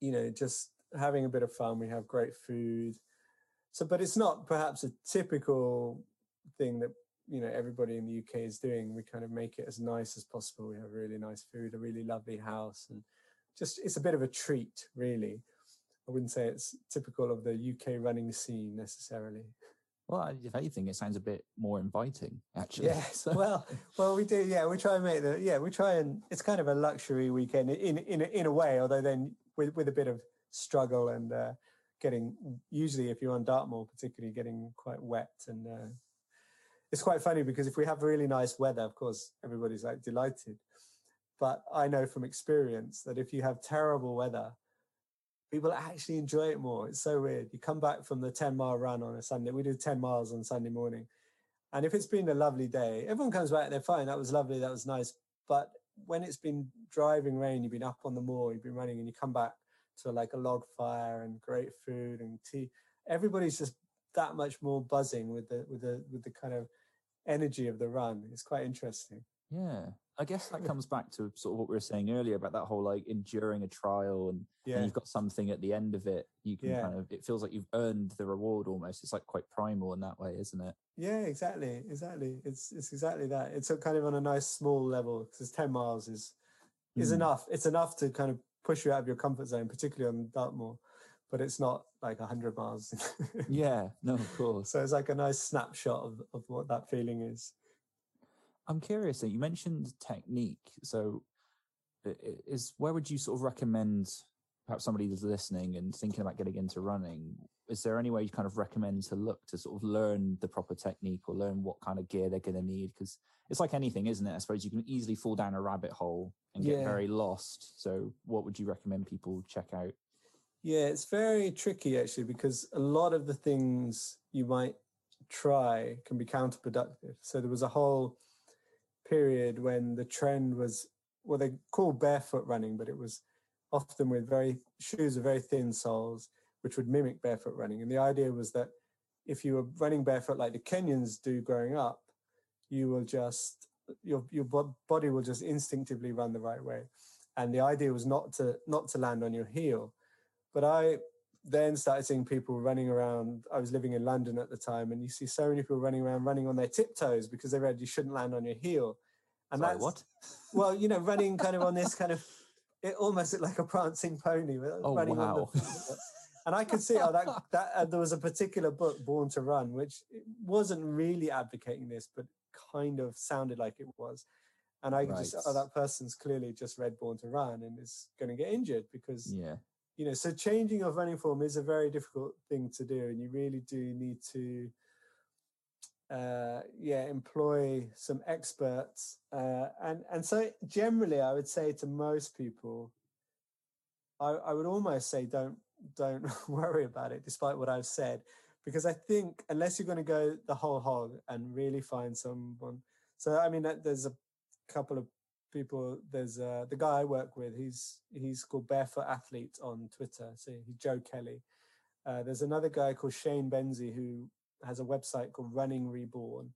You know, just having a bit of fun. We have great food. So, but it's not perhaps a typical thing that you know everybody in the UK is doing. We kind of make it as nice as possible. We have really nice food, a really lovely house, and just it's a bit of a treat, really. I wouldn't say it's typical of the UK running scene necessarily.
Well, if anything, it sounds a bit more inviting, actually.
Yes. (laughs) well, well, we do. Yeah, we try and make the. Yeah, we try and. It's kind of a luxury weekend in in in a way, although then with with a bit of struggle and uh, getting usually if you're on Dartmoor particularly getting quite wet and uh, it's quite funny because if we have really nice weather of course everybody's like delighted. But I know from experience that if you have terrible weather people actually enjoy it more. It's so weird. You come back from the 10 mile run on a Sunday we do 10 miles on Sunday morning and if it's been a lovely day everyone comes back they're fine that was lovely that was nice. But when it's been driving rain you've been up on the moor you've been running and you come back to like a log fire and great food and tea. Everybody's just that much more buzzing with the with the with the kind of energy of the run. It's quite interesting.
Yeah, I guess that comes back to sort of what we were saying earlier about that whole like enduring a trial and, yeah. and you've got something at the end of it. You can yeah. kind of it feels like you've earned the reward almost. It's like quite primal in that way, isn't it?
Yeah, exactly, exactly. It's it's exactly that. It's a kind of on a nice small level because ten miles is is mm. enough. It's enough to kind of push you out of your comfort zone, particularly on Dartmoor. But it's not like hundred miles. (laughs)
yeah, no, of course.
So it's like a nice snapshot of, of what that feeling is.
I'm curious. You mentioned technique. So, is where would you sort of recommend perhaps somebody that's listening and thinking about getting into running? Is there any way you kind of recommend to look to sort of learn the proper technique or learn what kind of gear they're going to need? Because it's like anything, isn't it? I suppose you can easily fall down a rabbit hole and get yeah. very lost. So, what would you recommend people check out?
Yeah, it's very tricky actually because a lot of the things you might try can be counterproductive. So, there was a whole period when the trend was what they call barefoot running, but it was often with very shoes with very thin soles, which would mimic barefoot running. And the idea was that if you were running barefoot like the Kenyans do growing up, you will just your your body will just instinctively run the right way and the idea was not to not to land on your heel but i then started seeing people running around. I was living in London at the time, and you see so many people running around, running on their tiptoes because they read you shouldn't land on your heel.
And Sorry, that's what? (laughs)
Well, you know, running kind of on this kind of it almost looked like a prancing pony.
Oh
running
wow!
The, (laughs) and I could see how that that uh, there was a particular book, Born to Run, which wasn't really advocating this, but kind of sounded like it was. And I right. just, oh, that person's clearly just read Born to Run and is going to get injured because
yeah
you know, so changing your running form is a very difficult thing to do, and you really do need to, uh, yeah, employ some experts. Uh, and and so generally, I would say to most people, I, I would almost say don't don't (laughs) worry about it, despite what I've said, because I think unless you're going to go the whole hog and really find someone. So I mean, there's a couple of people. There's uh, the guy I work with. He's he's called Barefoot Athlete on Twitter. So he's Joe Kelly. Uh, there's another guy called Shane Benzie who has a website called Running Reborn.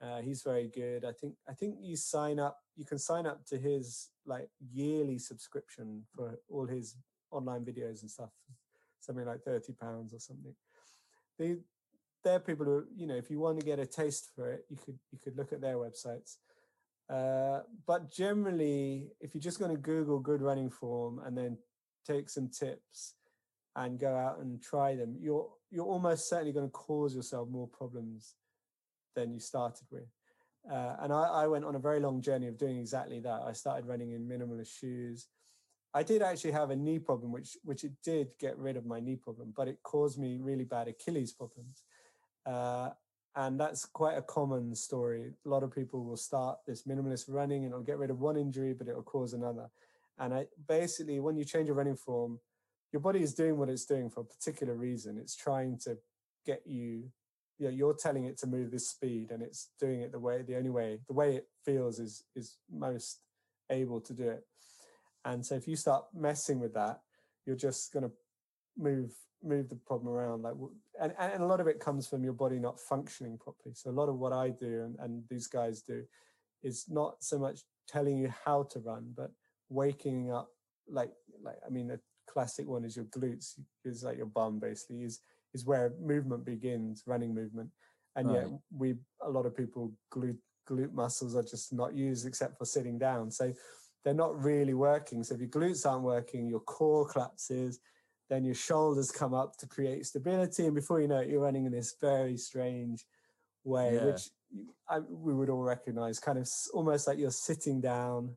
Uh, he's very good. I think I think you sign up. You can sign up to his like yearly subscription for all his online videos and stuff. Something like thirty pounds or something. They they're people who you know if you want to get a taste for it, you could you could look at their websites. Uh, but generally, if you're just going to Google good running form and then take some tips and go out and try them, you're you're almost certainly going to cause yourself more problems than you started with. Uh, and I, I, went on a very long journey of doing exactly that. I started running in minimalist shoes. I did actually have a knee problem, which which it did get rid of my knee problem, but it caused me really bad Achilles problems. Uh, and that's quite a common story. A lot of people will start this minimalist running and it'll get rid of one injury, but it'll cause another. And I basically, when you change your running form, your body is doing what it's doing for a particular reason. It's trying to get you, you know, you're telling it to move this speed and it's doing it the way, the only way, the way it feels is, is most able to do it. And so if you start messing with that, you're just going to move move the problem around like and, and a lot of it comes from your body not functioning properly. So a lot of what i do and, and these guys do is not so much telling you how to run but waking up like like i mean a classic one is your glutes is like your bum basically is is where movement begins running movement. And right. yet we a lot of people glute glute muscles are just not used except for sitting down. So they're not really working so if your glutes aren't working your core collapses then your shoulders come up to create stability, and before you know it, you're running in this very strange way, yeah. which I, we would all recognize, kind of almost like you're sitting down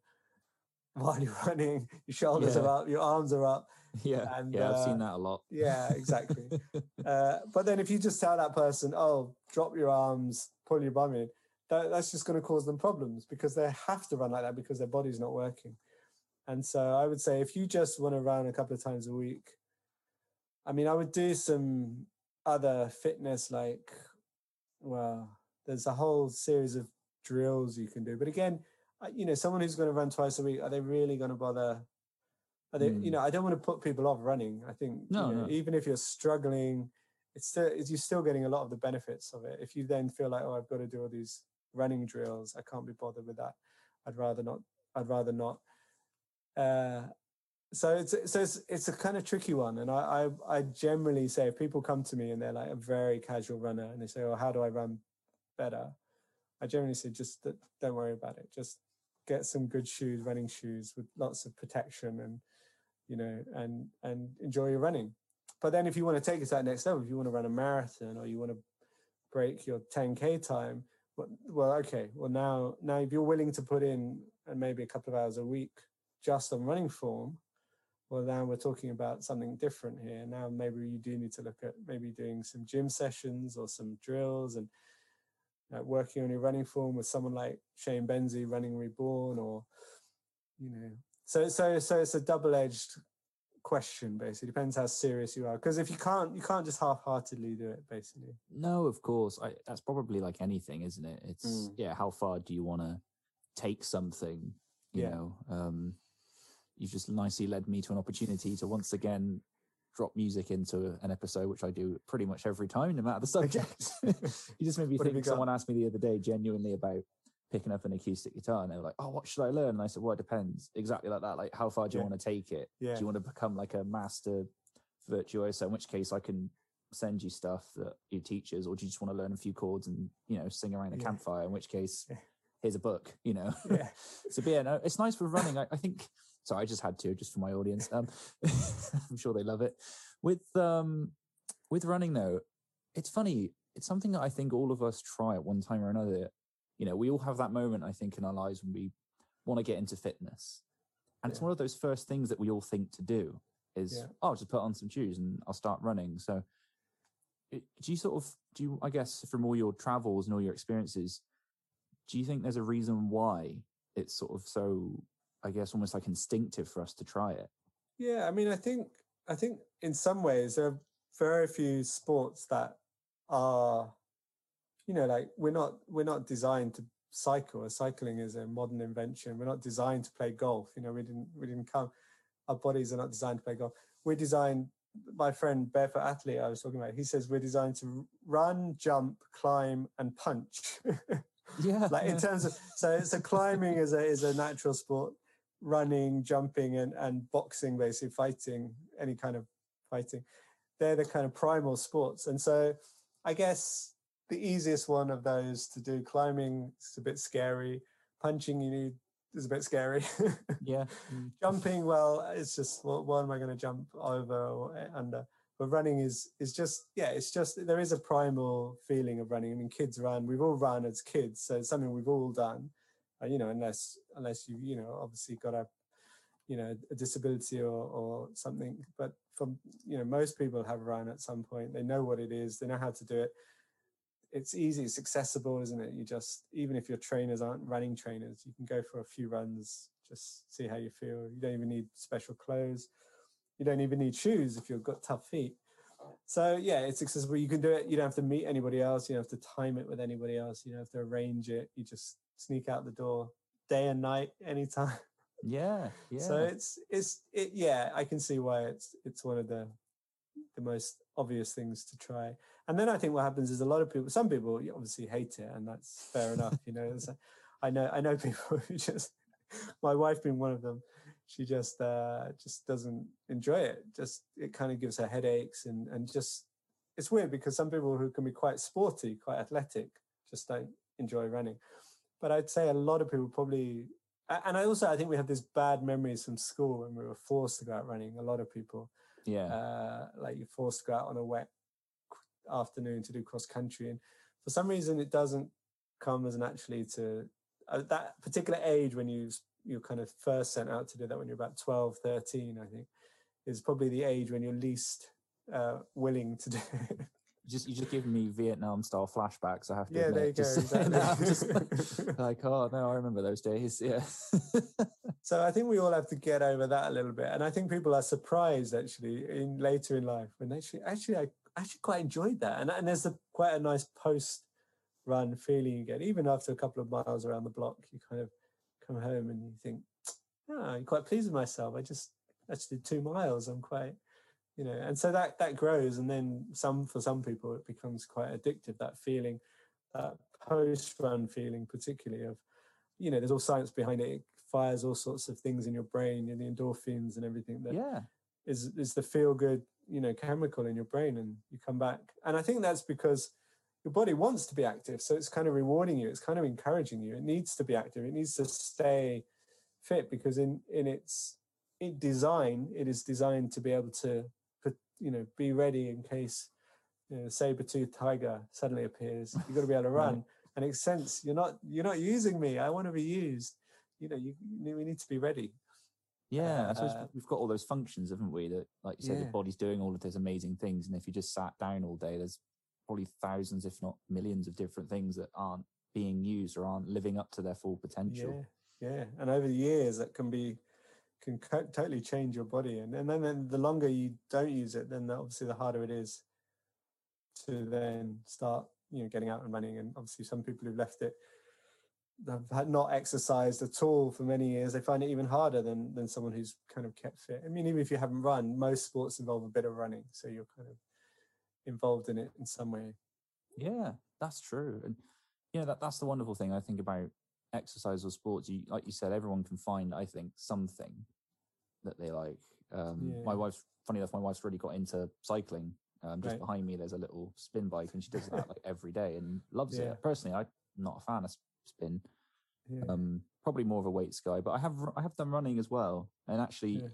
(laughs) while you're running. Your shoulders yeah. are up, your arms are up. (laughs)
Yeah, and, yeah, I've seen that a lot.
Yeah, exactly. (laughs) uh, but then if you just tell that person, "Oh, drop your arms, pull your bum in," that, that's just going to cause them problems because they have to run like that because their body's not working. And so I would say if you just want to run a couple of times a week, I mean, I would do some other fitness, like, well, there's a whole series of drills you can do. But again, you know, someone who's going to run twice a week, are they really going to bother? Are they, mm. you hmm. know, I don't want to put people off running. I think, no, you know, no. even if you're struggling, it's still, you're still getting a lot of the benefits of it. If you then feel like, oh, I've got to do all these running drills, I can't be bothered with that. I'd rather not. I'd rather not. Uh, so it's so it's, it's a kind of tricky one and I, I, I generally say if people come to me and they're like a very casual runner and they say oh how do i run better i generally say just don't worry about it just get some good shoes running shoes with lots of protection and you know and and enjoy your running but then if you want to take it to that next level if you want to run a marathon or you want to break your 10k time well okay. Well now now if you're willing to put in and maybe a couple of hours a week just on running form well now we're talking about something different here. Now maybe you do need to look at maybe doing some gym sessions or some drills and uh, working on your running form with someone like shane benzie running reborn or you know. So so so it's a double-edged question basically depends how serious you are because if you can't you can't just half-heartedly do it basically
no of course I, that's probably like anything isn't it it's mm. yeah how far do you want to take something you yeah. know um you've just nicely led me to an opportunity to once again drop music into an episode, which I do pretty much every time, no matter the (laughs) subject. (laughs) you just made me think. Someone asked me the other day, genuinely about picking up an acoustic guitar, and they were like, "Oh, what should I learn?" And I said, "Well, it depends. Exactly like that. Like, how far do you yeah. want to take it?
Yeah.
Do you want to become like a master virtuoso, in which case I can send you stuff that your teachers, or do you just want to learn a few chords and you know sing around a yeah. campfire? In which case, here's a book. You know. Yeah. (laughs) so yeah, no, it's nice for running. I, I, think. sorry, I just had to, just for my audience. Um, (laughs) I'm sure they love it. With um, with running though, it's funny. It's something that I think all of us try at one time or another. You know, we all have that moment I think in our lives when we want to get into fitness, and it's one of those first things that we all think to do is yeah. oh, I'll just put on some shoes and I'll start running. So do you sort of do you i guess from all your travels and all your experiences do you think there's a reason why it's sort of so i guess almost like instinctive for us to try it
yeah i mean i think i think in some ways there are very few sports that are you know like we're not we're not designed to cycle cycling is a modern invention we're not designed to play golf you know we didn't we didn't come our bodies are not designed to play golf we're designed my friend barefoot athlete I was talking about, he says we're designed to run, jump, climb, and punch. (laughs)
yeah, (laughs)
like
yeah.
in terms of so so climbing is a is a natural sport, running, jumping, and and boxing, basically fighting, any kind of fighting. They're the kind of primal sports, and so I guess the easiest one of those to do climbing is a bit scary. Punching, you need is a bit scary. (laughs)
yeah.
Mm. Jumping, well, it's just what, what am I going to jump over or eh, under? But running is is just yeah, it's just there is a primal feeling of running. I mean, kids run. We've all run as kids, so it's something we've all done. Uh, you know, unless unless you you know obviously got a you know a disability or or something. But from you know most people have run at some point. They know what it is. They know how to do it it's easy, it's accessible, isn't it? You just even if your trainers aren't running trainers, you can go for a few runs, just see how you feel. You don't even need special clothes. You don't even need shoes if you've got tough feet. So yeah, it's accessible. You can do it. You don't have to meet anybody else. You don't have to time it with anybody else. You don't have to arrange it. You just sneak out the door day and night, anytime.
Yeah, (laughs) yeah.
So it's it's it. Yeah, I can see why it's it's one of the the most obvious things to try. And then I think what happens is a lot of people, some people obviously hate it, and that's fair enough. You know, I know I know (laughs) people who just, my wife being one of them, she just uh, just doesn't enjoy it. Just it kind of gives her headaches, and and just it's weird because some people who can be quite sporty, quite athletic, just don't enjoy running. But I'd say a lot of people probably, and I also I think we have these bad memories from school when we were forced to go out running. A lot of people
yeah.
Uh, like you're forced to go out on a wet afternoon to do cross country. And for some reason, it doesn't come as naturally to uh, that particular age when you you're kind of first sent out to do that when you're about 12, 13, I think, is probably the age when you're least uh, willing to do it (laughs)
just you just giving me Vietnam style flashbacks. I have to
yeah,
admit.
there you
just,
go. (laughs) Exactly.
just (laughs) like, oh no, I remember those days. Yeah.
so I think we all have to get over that a little bit, and I think people are surprised actually in later in life when actually actually I actually quite enjoyed that, and and there's a quite a nice post run feeling you get even after a couple of miles around the block. You kind of come home and you think, oh, I'm quite pleased with myself. I just actually did two miles. I'm quite you know and so that that grows and then some for some people it becomes quite addictive that feeling that post run feeling particularly of you know there's all science behind it it fires all sorts of things in your brain and the endorphins and everything that
yeah
is is the feel good you know chemical in your brain and you come back and i think that's because your body wants to be active so it's kind of rewarding you it's kind of encouraging you it needs to be active it needs to stay fit because in in its in design it is designed to be able to you know, be ready in case you know, saber-toothed tiger suddenly appears. You've got to be able to (laughs) run. And it's sense you're not you're not using me. I want to be used. You know, you, we need to be ready.
Yeah, uh, I suppose uh, we've got all those functions, haven't we? That, like you said, yeah. the body's doing all of those amazing things, and if you just sat down all day, there's probably thousands, if not millions, of different things that aren't being used or aren't living up to their full potential.
Yeah, yeah, and over the years, that can be can co- totally change your body. And, and then, then the longer you don't use it, then obviously the harder it is to then start, you know, getting out and running. And obviously some people who've left it have not exercised at all for many years, they find it even harder than than someone who's kind of kept fit. I mean, even if you haven't run, most sports involve a bit of running, so you're kind of involved in it in some way.
Yeah, that's true, and you know that that's the wonderful thing I think about exercise or sports. You like you said, everyone can find I think something that they like. Um, yeah. My wife's funny enough, my wife's really got into cycling. Um, just
Right.
behind me, there's a little spin bike, and she does that like every day and loves
Yeah.
it. Personally, I'm not a fan of spin.
Yeah.
Um, probably more of a weights guy, but I have I have done running as well, and actually,
Yeah.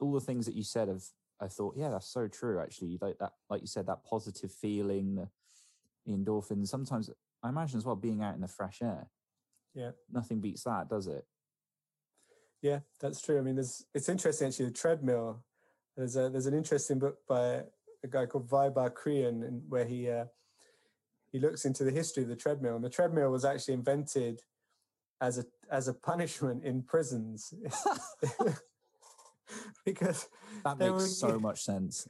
all the things that you said of I thought, yeah, that's so true. Actually, like that, like you said, that positive feeling, the, the endorphins. Sometimes I imagine as well being out in the fresh air.
Yeah.
nothing beats that, does it?
Yeah, that's true. I mean, there's it's interesting actually. The treadmill. There's a there's an interesting book by a guy called Vybarr Cregan, and where he uh, he looks into the history of the treadmill. And the treadmill was actually invented as a as a punishment in prisons (laughs) (laughs) because
That makes
were
so (laughs) much sense.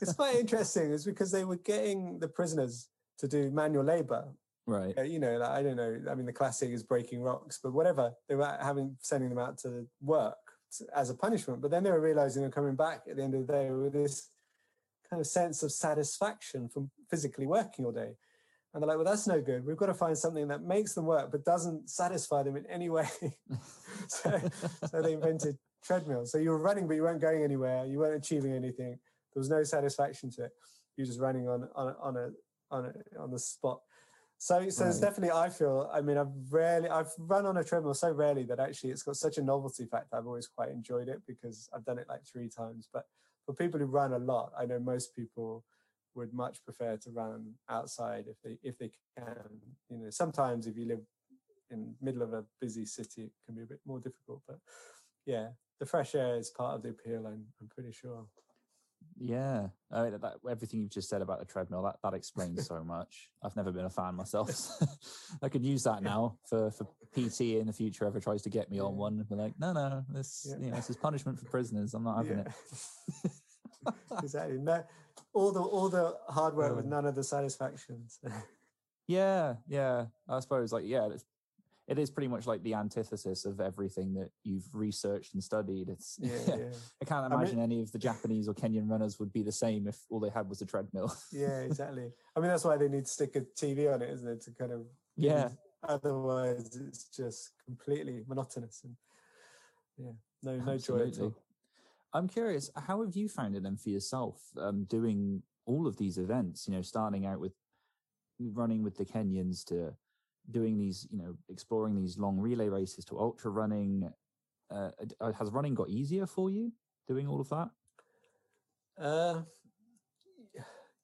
it's quite interesting. It's because they were getting the prisoners to do manual labor.
right.
Uh, You know, like, I don't know. I mean, the classic is breaking rocks, but whatever. They were having sending them out to work as a punishment. But then they were realizing they're coming back at the end of the day with this kind of sense of satisfaction from physically working all day. And they're like, well, that's no good. We've got to find something that makes them work but doesn't satisfy them in any way. (laughs) so, so they invented treadmills. So you were running, but you weren't going anywhere. You weren't achieving anything. There was no satisfaction to it. You were just running on on a- on a on a, on the spot. So so it's definitely I feel. I mean, I've rarely I've run on a treadmill so rarely that actually it's got such a novelty factor. I've always quite enjoyed it because I've done it like three times. But for people who run a lot, I know most people would much prefer to run outside if they if they can. You know, sometimes if you live in middle of a busy city, it can be a bit more difficult. But yeah, the fresh air is part of the appeal. I'm I'm pretty sure.
Yeah, uh, that, that- everything you've just said about the treadmill that that explains so much. I've never been a fan myself. (laughs) I could use that now for for PT in the future. Ever tries to get me on
Yeah.
one, be like, no, no, this
Yeah.
you know, this is punishment for prisoners. I'm not having it. (laughs)
exactly. No, all the all the hard work with
Uh.
none of the satisfactions. (laughs)
Yeah, yeah. I suppose like yeah, it's, it is pretty much like the antithesis of everything that you've researched and studied. It's (laughs)
yeah,
yeah. I can't
I mean-
imagine any of the Japanese or Kenyan runners would be the same if all they had was a treadmill. (laughs)
yeah, exactly. I mean, that's why they need to stick a TV on it, isn't it? To kind of
yeah,
Otherwise, it's just completely monotonous and yeah, no no joy at all.
I'm curious, how have you found it then for yourself um, doing all of these events? You know, starting out with running with the Kenyans to doing these, you know, exploring these long relay races to ultra running. Uh, uh, has running got easier for you doing all of that?
Uh,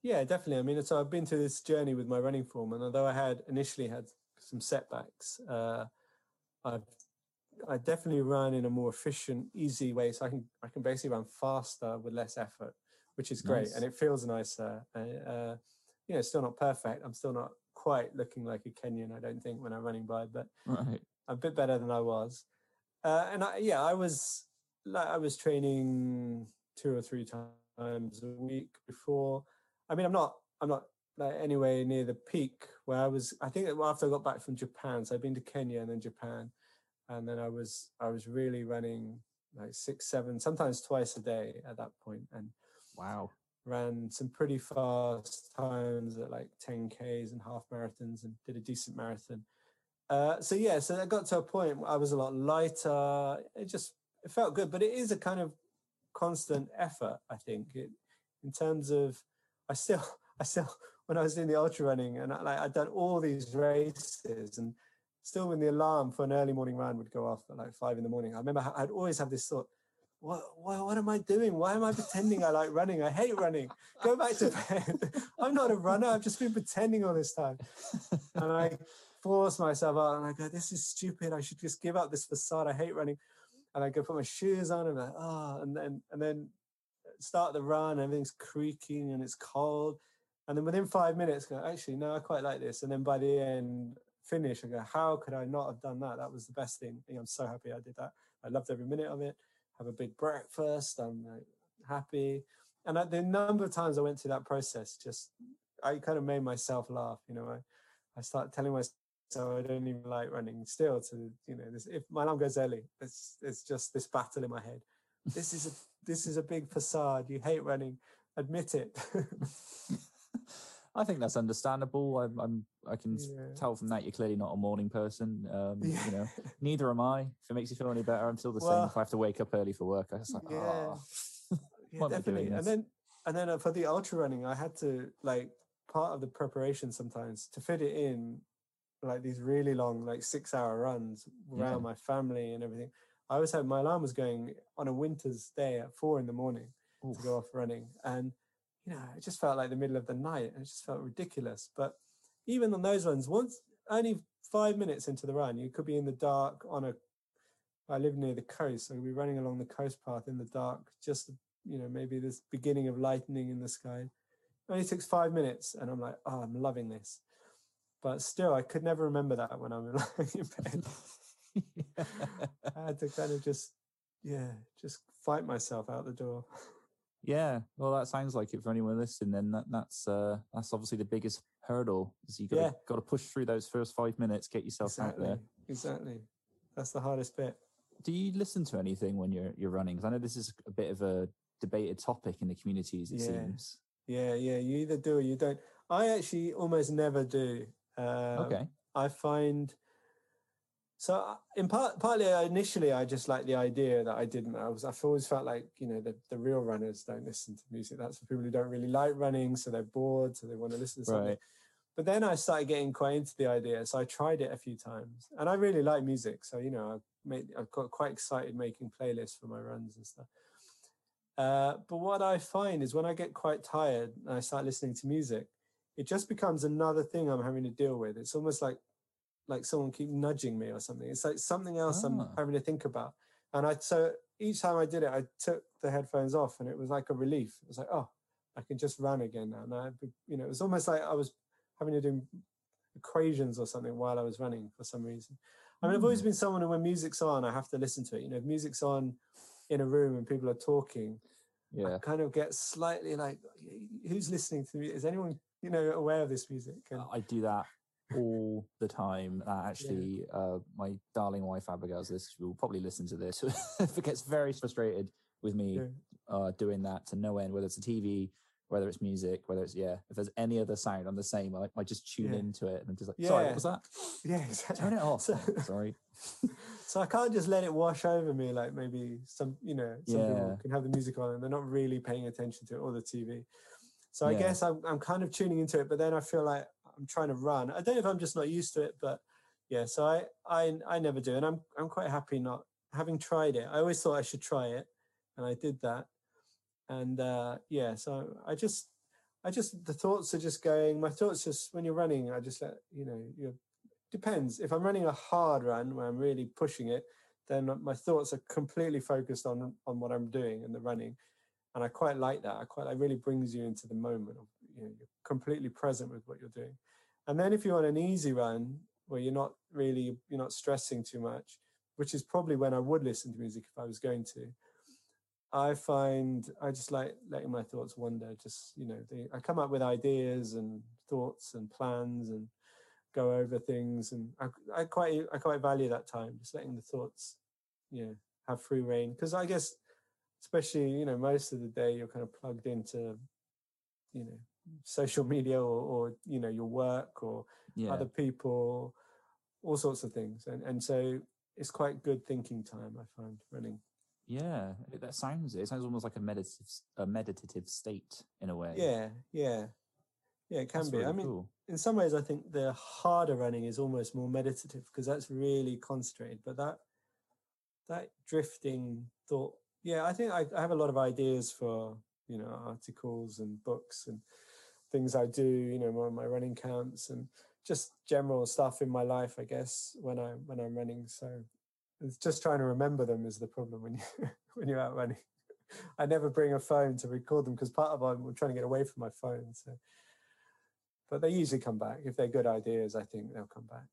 yeah, definitely. I mean, so I've been through this journey with my running form, and although I had initially had some setbacks, uh, I've I definitely run in a more efficient, easy way. So I can I can basically run faster with less effort, which is great,
Nice.
and it feels nicer. Uh, uh, you know, still not perfect. I'm still not quite looking like a Kenyan, I don't think, when I'm running by, but
Right.
a bit better than I was. Uh, and I, yeah, I was like I was training two or three times a week before. I mean, I'm not I'm not like anywhere near the peak where I was. I think after I got back from Japan, so I've been to Kenya and then Japan, and then I was I was really running like six, seven, sometimes twice a day at that point, and
Wow.
Ran some pretty fast times at like 10Ks and half marathons and did a decent marathon. Uh, so yeah, so I got to a point where I was a lot lighter. It just it felt good, but it is a kind of constant effort. I think it, in terms of I still (laughs) I still when I was doing the ultra running and I, like I'd done all these races and still when the alarm for an early morning run would go off at like five in the morning, I remember I'd always have this thought. What, what, what am I doing? Why am I pretending I like running? I hate running. Go back to bed. (laughs) I'm not a runner. I've just been pretending all this time. And I force myself out and I go, this is stupid. I should just give up this facade. I hate running. And I go put my shoes on and I'm like, oh, and then, and then start the run. Everything's creaking and it's cold. And then within five minutes, go, actually, no, I quite like this. And then by the end, finish, I go, how could I not have done that? That was the best thing. I'm so happy I did that. I loved every minute of it. Have a big breakfast. I'm like, happy. And the number of times I went through that process, just I kind of made myself laugh. You know, I, I started telling myself I don't even like running still. To you know, this if my alarm goes early, it's it's just this battle in my head. This is a this is a big facade. You hate running. Admit it. (laughs)
I think that's understandable. I'm, I'm I can
Yeah.
tell from that you're clearly not a morning person. Um,
Yeah.
You know, (laughs) neither am I. If it makes you feel any better, I'm still the same. If I have to wake up early for work, I just like,
yeah.
oh. (laughs)
yeah, definitely. And then and then uh, for the ultra running, I had to like part of the preparation sometimes to fit it in like these really long, like six hour runs around yeah. my family and everything. I always had my alarm was going on a winter's day at four in the morning Oof. to go off running. And, you know, it just felt like the middle of the night and it just felt ridiculous. But even on those ones, once only five minutes into the run, you could be in the dark on a I live near the coast, so we'll be running along the coast path in the dark, just you know, maybe this beginning of lightning in the sky. It only takes five minutes, and I'm like, oh, I'm loving this. But still, I could never remember that when I'm (laughs) in bed. (laughs) I had to kind of just, yeah, just fight myself out the door.
Yeah, well, that sounds like it for anyone listening. Then that, that's uh, that's obviously the biggest hurdle. Is you got yeah. got to push through those first five minutes, get yourself
exactly.
out there.
Exactly, that's the hardest bit.
Do you listen to anything when you're you're running? Because I know this is a bit of a debated topic in the communities. It
yeah.
seems.
Yeah, yeah. You either do or you don't. I actually almost never do. Um,
okay.
I find so uh, in part, partly uh, initially, I just like the idea that I didn't. I was. I've always felt like you know the, the real runners don't listen to music. That's for people who don't really like running, so they're bored, so they want to listen to something. Right. But then I started getting quite into the idea, so I tried it a few times, and I really like music. So you know, I made. I got quite excited making playlists for my runs and stuff. Uh, but what I find is when I get quite tired and I start listening to music, it just becomes another thing I'm having to deal with. It's almost like like someone keep nudging me or something. It's like something else I'm ah. having to think about. And I so each time I did it, I took the headphones off, and it was like a relief. It was like, oh, I can just run again now. And I, you know, it was almost like I was having to do equations or something while I was running for some reason. I mean, I've always hmm. been someone who, when music's on, I have to listen to it. You know, if music's on in a room and people are talking, yeah, I kind of get slightly like, who's listening to me? Is anyone, you know, aware of this music?
And, I do that all the time. Uh, actually, yeah. uh, my darling wife Abigail's this will probably listen to this. (laughs) it gets very frustrated with me yeah. uh, doing that to no end, whether it's a TV, whether it's music, whether it's yeah. If there's any other sound on the same, I, I just tune yeah. into it and I'm just like, sorry, what was that? (laughs)
Yeah, exactly.
Turn it (laughs) off. So, sorry.
so I can't just let it wash over me like maybe some you know some people can have the music on and they're not really paying attention to it or the TV. So I guess I'm, I'm kind of tuning into it, but then I feel like I'm trying to run. I don't know if I'm just not used to it, but yeah. So I I I never do, and I'm I'm quite happy not having tried it. I always thought I should try it, and I did that, and uh, yeah. So I just I just the thoughts are just going. My thoughts just when you're running, I just let you know. You depends. If I'm running a hard run where I'm really pushing it, then my thoughts are completely focused on on what I'm doing and the running and I quite like that. I quite it really brings you into the moment of you know you're completely present with what you're doing. And then if you're on an easy run where you're not really you're not stressing too much, which is probably when I would listen to music if I was going to. I find I just like letting my thoughts wander. Just you know, they, I come up with ideas and thoughts and plans and go over things, and I, I quite I quite value that time, just letting the thoughts, you know, have free reign. Because I guess especially you know most of the day you're kind of plugged into you know social media or, or you know your work or yeah. other people all sorts of things. And and so it's quite good thinking time i find running.
Yeah that sounds it sounds almost like a meditative a meditative state in a way.
Yeah yeah. Yeah it can that's be. Really i mean cool. in some ways i think the harder running is almost more meditative because that's really concentrated. But that that drifting thought yeah, I think I, I have a lot of ideas for you know articles and books and things I do. You know, my, my running camps and just general stuff in my life. I guess when I when I'm running, so it's just trying to remember them is the problem when you (laughs) when you're out running. I never bring a phone to record them because part of I'm trying to get away from my phone. So, but they usually come back if they're good ideas. I think they'll come back.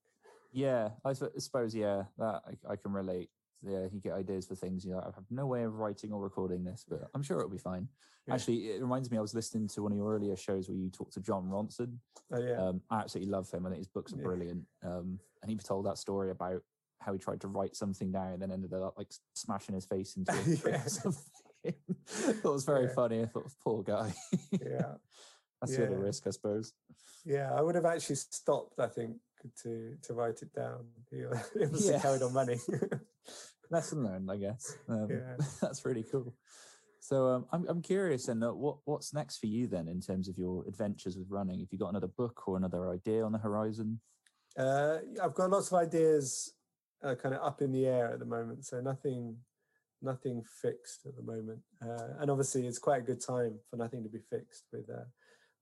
Yeah, I suppose. Yeah, that I, I can relate yeah, you get ideas for things. You know, I have no way of writing or recording this, but I'm sure it'll be fine. Yeah. Actually, it reminds me. I was listening to one of your earlier shows where you talked to Jon Ronson.
Oh yeah,
um, I absolutely love him. I think his books are yeah. brilliant. Um, and he told that story about how he tried to write something down and then ended up like smashing his face into (laughs) something. (laughs) it was very yeah. funny. I thought, poor guy.
yeah, (laughs)
that's the other risk, I suppose.
Yeah, I would have actually stopped. I think to to write it down. It was yeah. carried on running. (laughs)
Lesson learned, I guess. Um, yeah. (laughs) that's really cool. So um, I'm I'm curious, and uh, what what's next for you then in terms of your adventures with running? Have you got another book or another idea on the horizon?
Uh, I've got lots of ideas, uh, kind of up in the air at the moment. So nothing, nothing fixed at the moment. Uh, and obviously, it's quite a good time for nothing to be fixed with uh,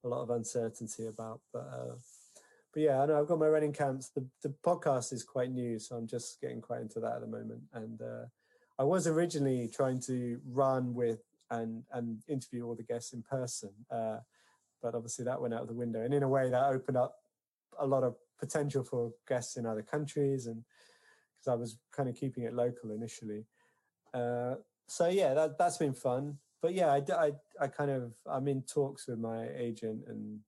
a lot of uncertainty about. But uh, but yeah, I know I've got my running camps. The the podcast is quite new, so I'm just getting quite into that at the moment. And I was originally trying to run with and and interview all the guests in person. Uh, but obviously that went out of the window, and in a way that opened up a lot of potential for guests in other countries, and because I was kind of keeping it local initially. Uh, so yeah, that that's been fun. But yeah, I, I I kind of I'm in talks with my agent and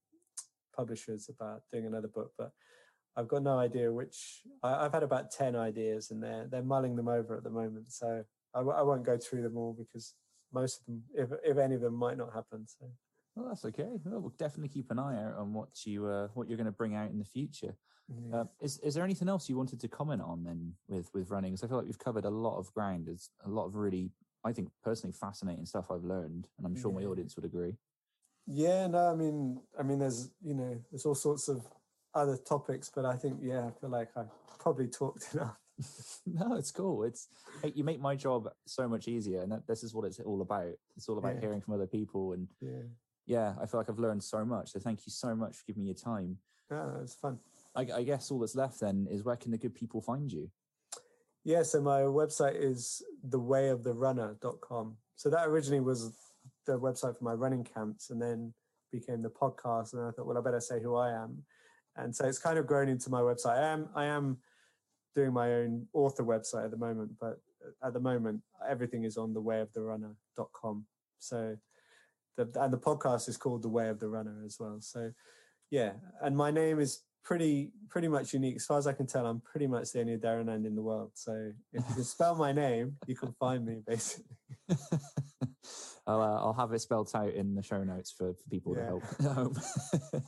publishers about doing another book, but I've got no idea which. I, have had about ten ideas, and they're they're mulling them over at the moment. So I, I won't go through them all because most of them, if if any of them, might not happen. So.
Well, that's okay. Well, we'll definitely keep an eye out on what you uh, what you're going to bring out in the future. Uh, is is there anything else you wanted to comment on then with with running? Because I feel like we've covered a lot of ground. There's a lot of really, I think, personally fascinating stuff I've learned, and I'm sure yeah. my audience would agree.
Yeah, no, I mean, I mean, there's you know, there's all sorts of other topics, but I think yeah, I feel like I probably talked (laughs) enough.
no, it's cool. It's you make my job so much easier, and that, this is what it's all about. It's all about yeah. hearing from other people, and yeah. yeah, I feel like I've learned so much. So thank you so much for giving me your time.
Yeah, it's fun.
I, I guess all that's left then is where can the good people find you?
Yeah, so my website is thewayoftherunner.com. So that originally was the website for my running camps, and then became the podcast. And I thought, well, I better say who I am. And so it's kind of grown into my website. I am I am doing my own author website at the moment, but at the moment everything is on the way of the runner.com. So the, and the podcast is called the way of the runner as well. So yeah, and my name is pretty pretty much unique as far as I can tell. I'm pretty much the only Adharanand in the world. So if you can spell my name, you can find me basically. (laughs)
I'll, uh, I'll have it spelled out in the show notes for, for people yeah. to help.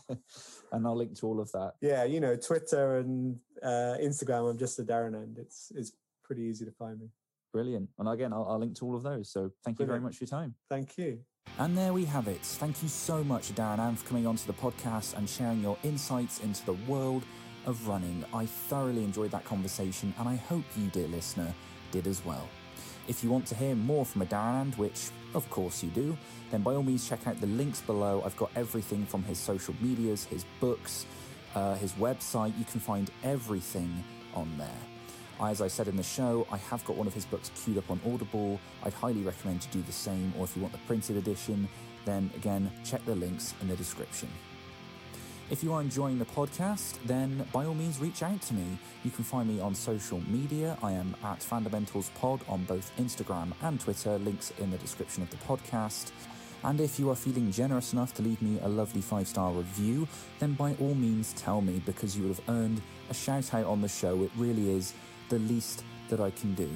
(laughs) (laughs) and I'll link to all of that.
Yeah, you know, Twitter and uh, Instagram. I'm just Adharanand. It's it's pretty easy to find me.
Brilliant. And again, I'll, I'll link to all of those. So thank you Brilliant. very much for your time.
Thank you.
And there we have it. Thank you so much, Adharanand, for coming onto the podcast and sharing your insights into the world of running. I thoroughly enjoyed that conversation, and I hope you, dear listener, did as well. If you want to hear more from Adharanand, which of course you do, then by all means check out the links below. I've got everything from his social medias, his books, uh, his website. You can find everything on there. As I said in the show, I have got one of his books queued up on Audible. I'd highly recommend to do the same, or if you want the printed edition, then again, check the links in the description. If you are enjoying the podcast, then by all means reach out to me. You can find me on social media. I am at Fundamentals Pod on both Instagram and Twitter, links in the description of the podcast. And if you are feeling generous enough to leave me a lovely five star review, then by all means tell me because you would have earned a shout out on the show. It really is the least that I can do.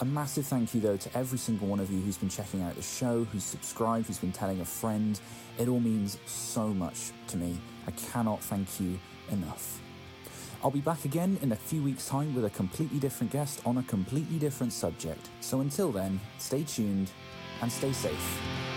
A massive thank you, though, to every single one of you who's been checking out the show, who's subscribed, who's been telling a friend. It all means so much to me. I cannot thank you enough. I'll be back again in a few weeks' time with a completely different guest on a completely different subject. So until then, stay tuned and stay safe.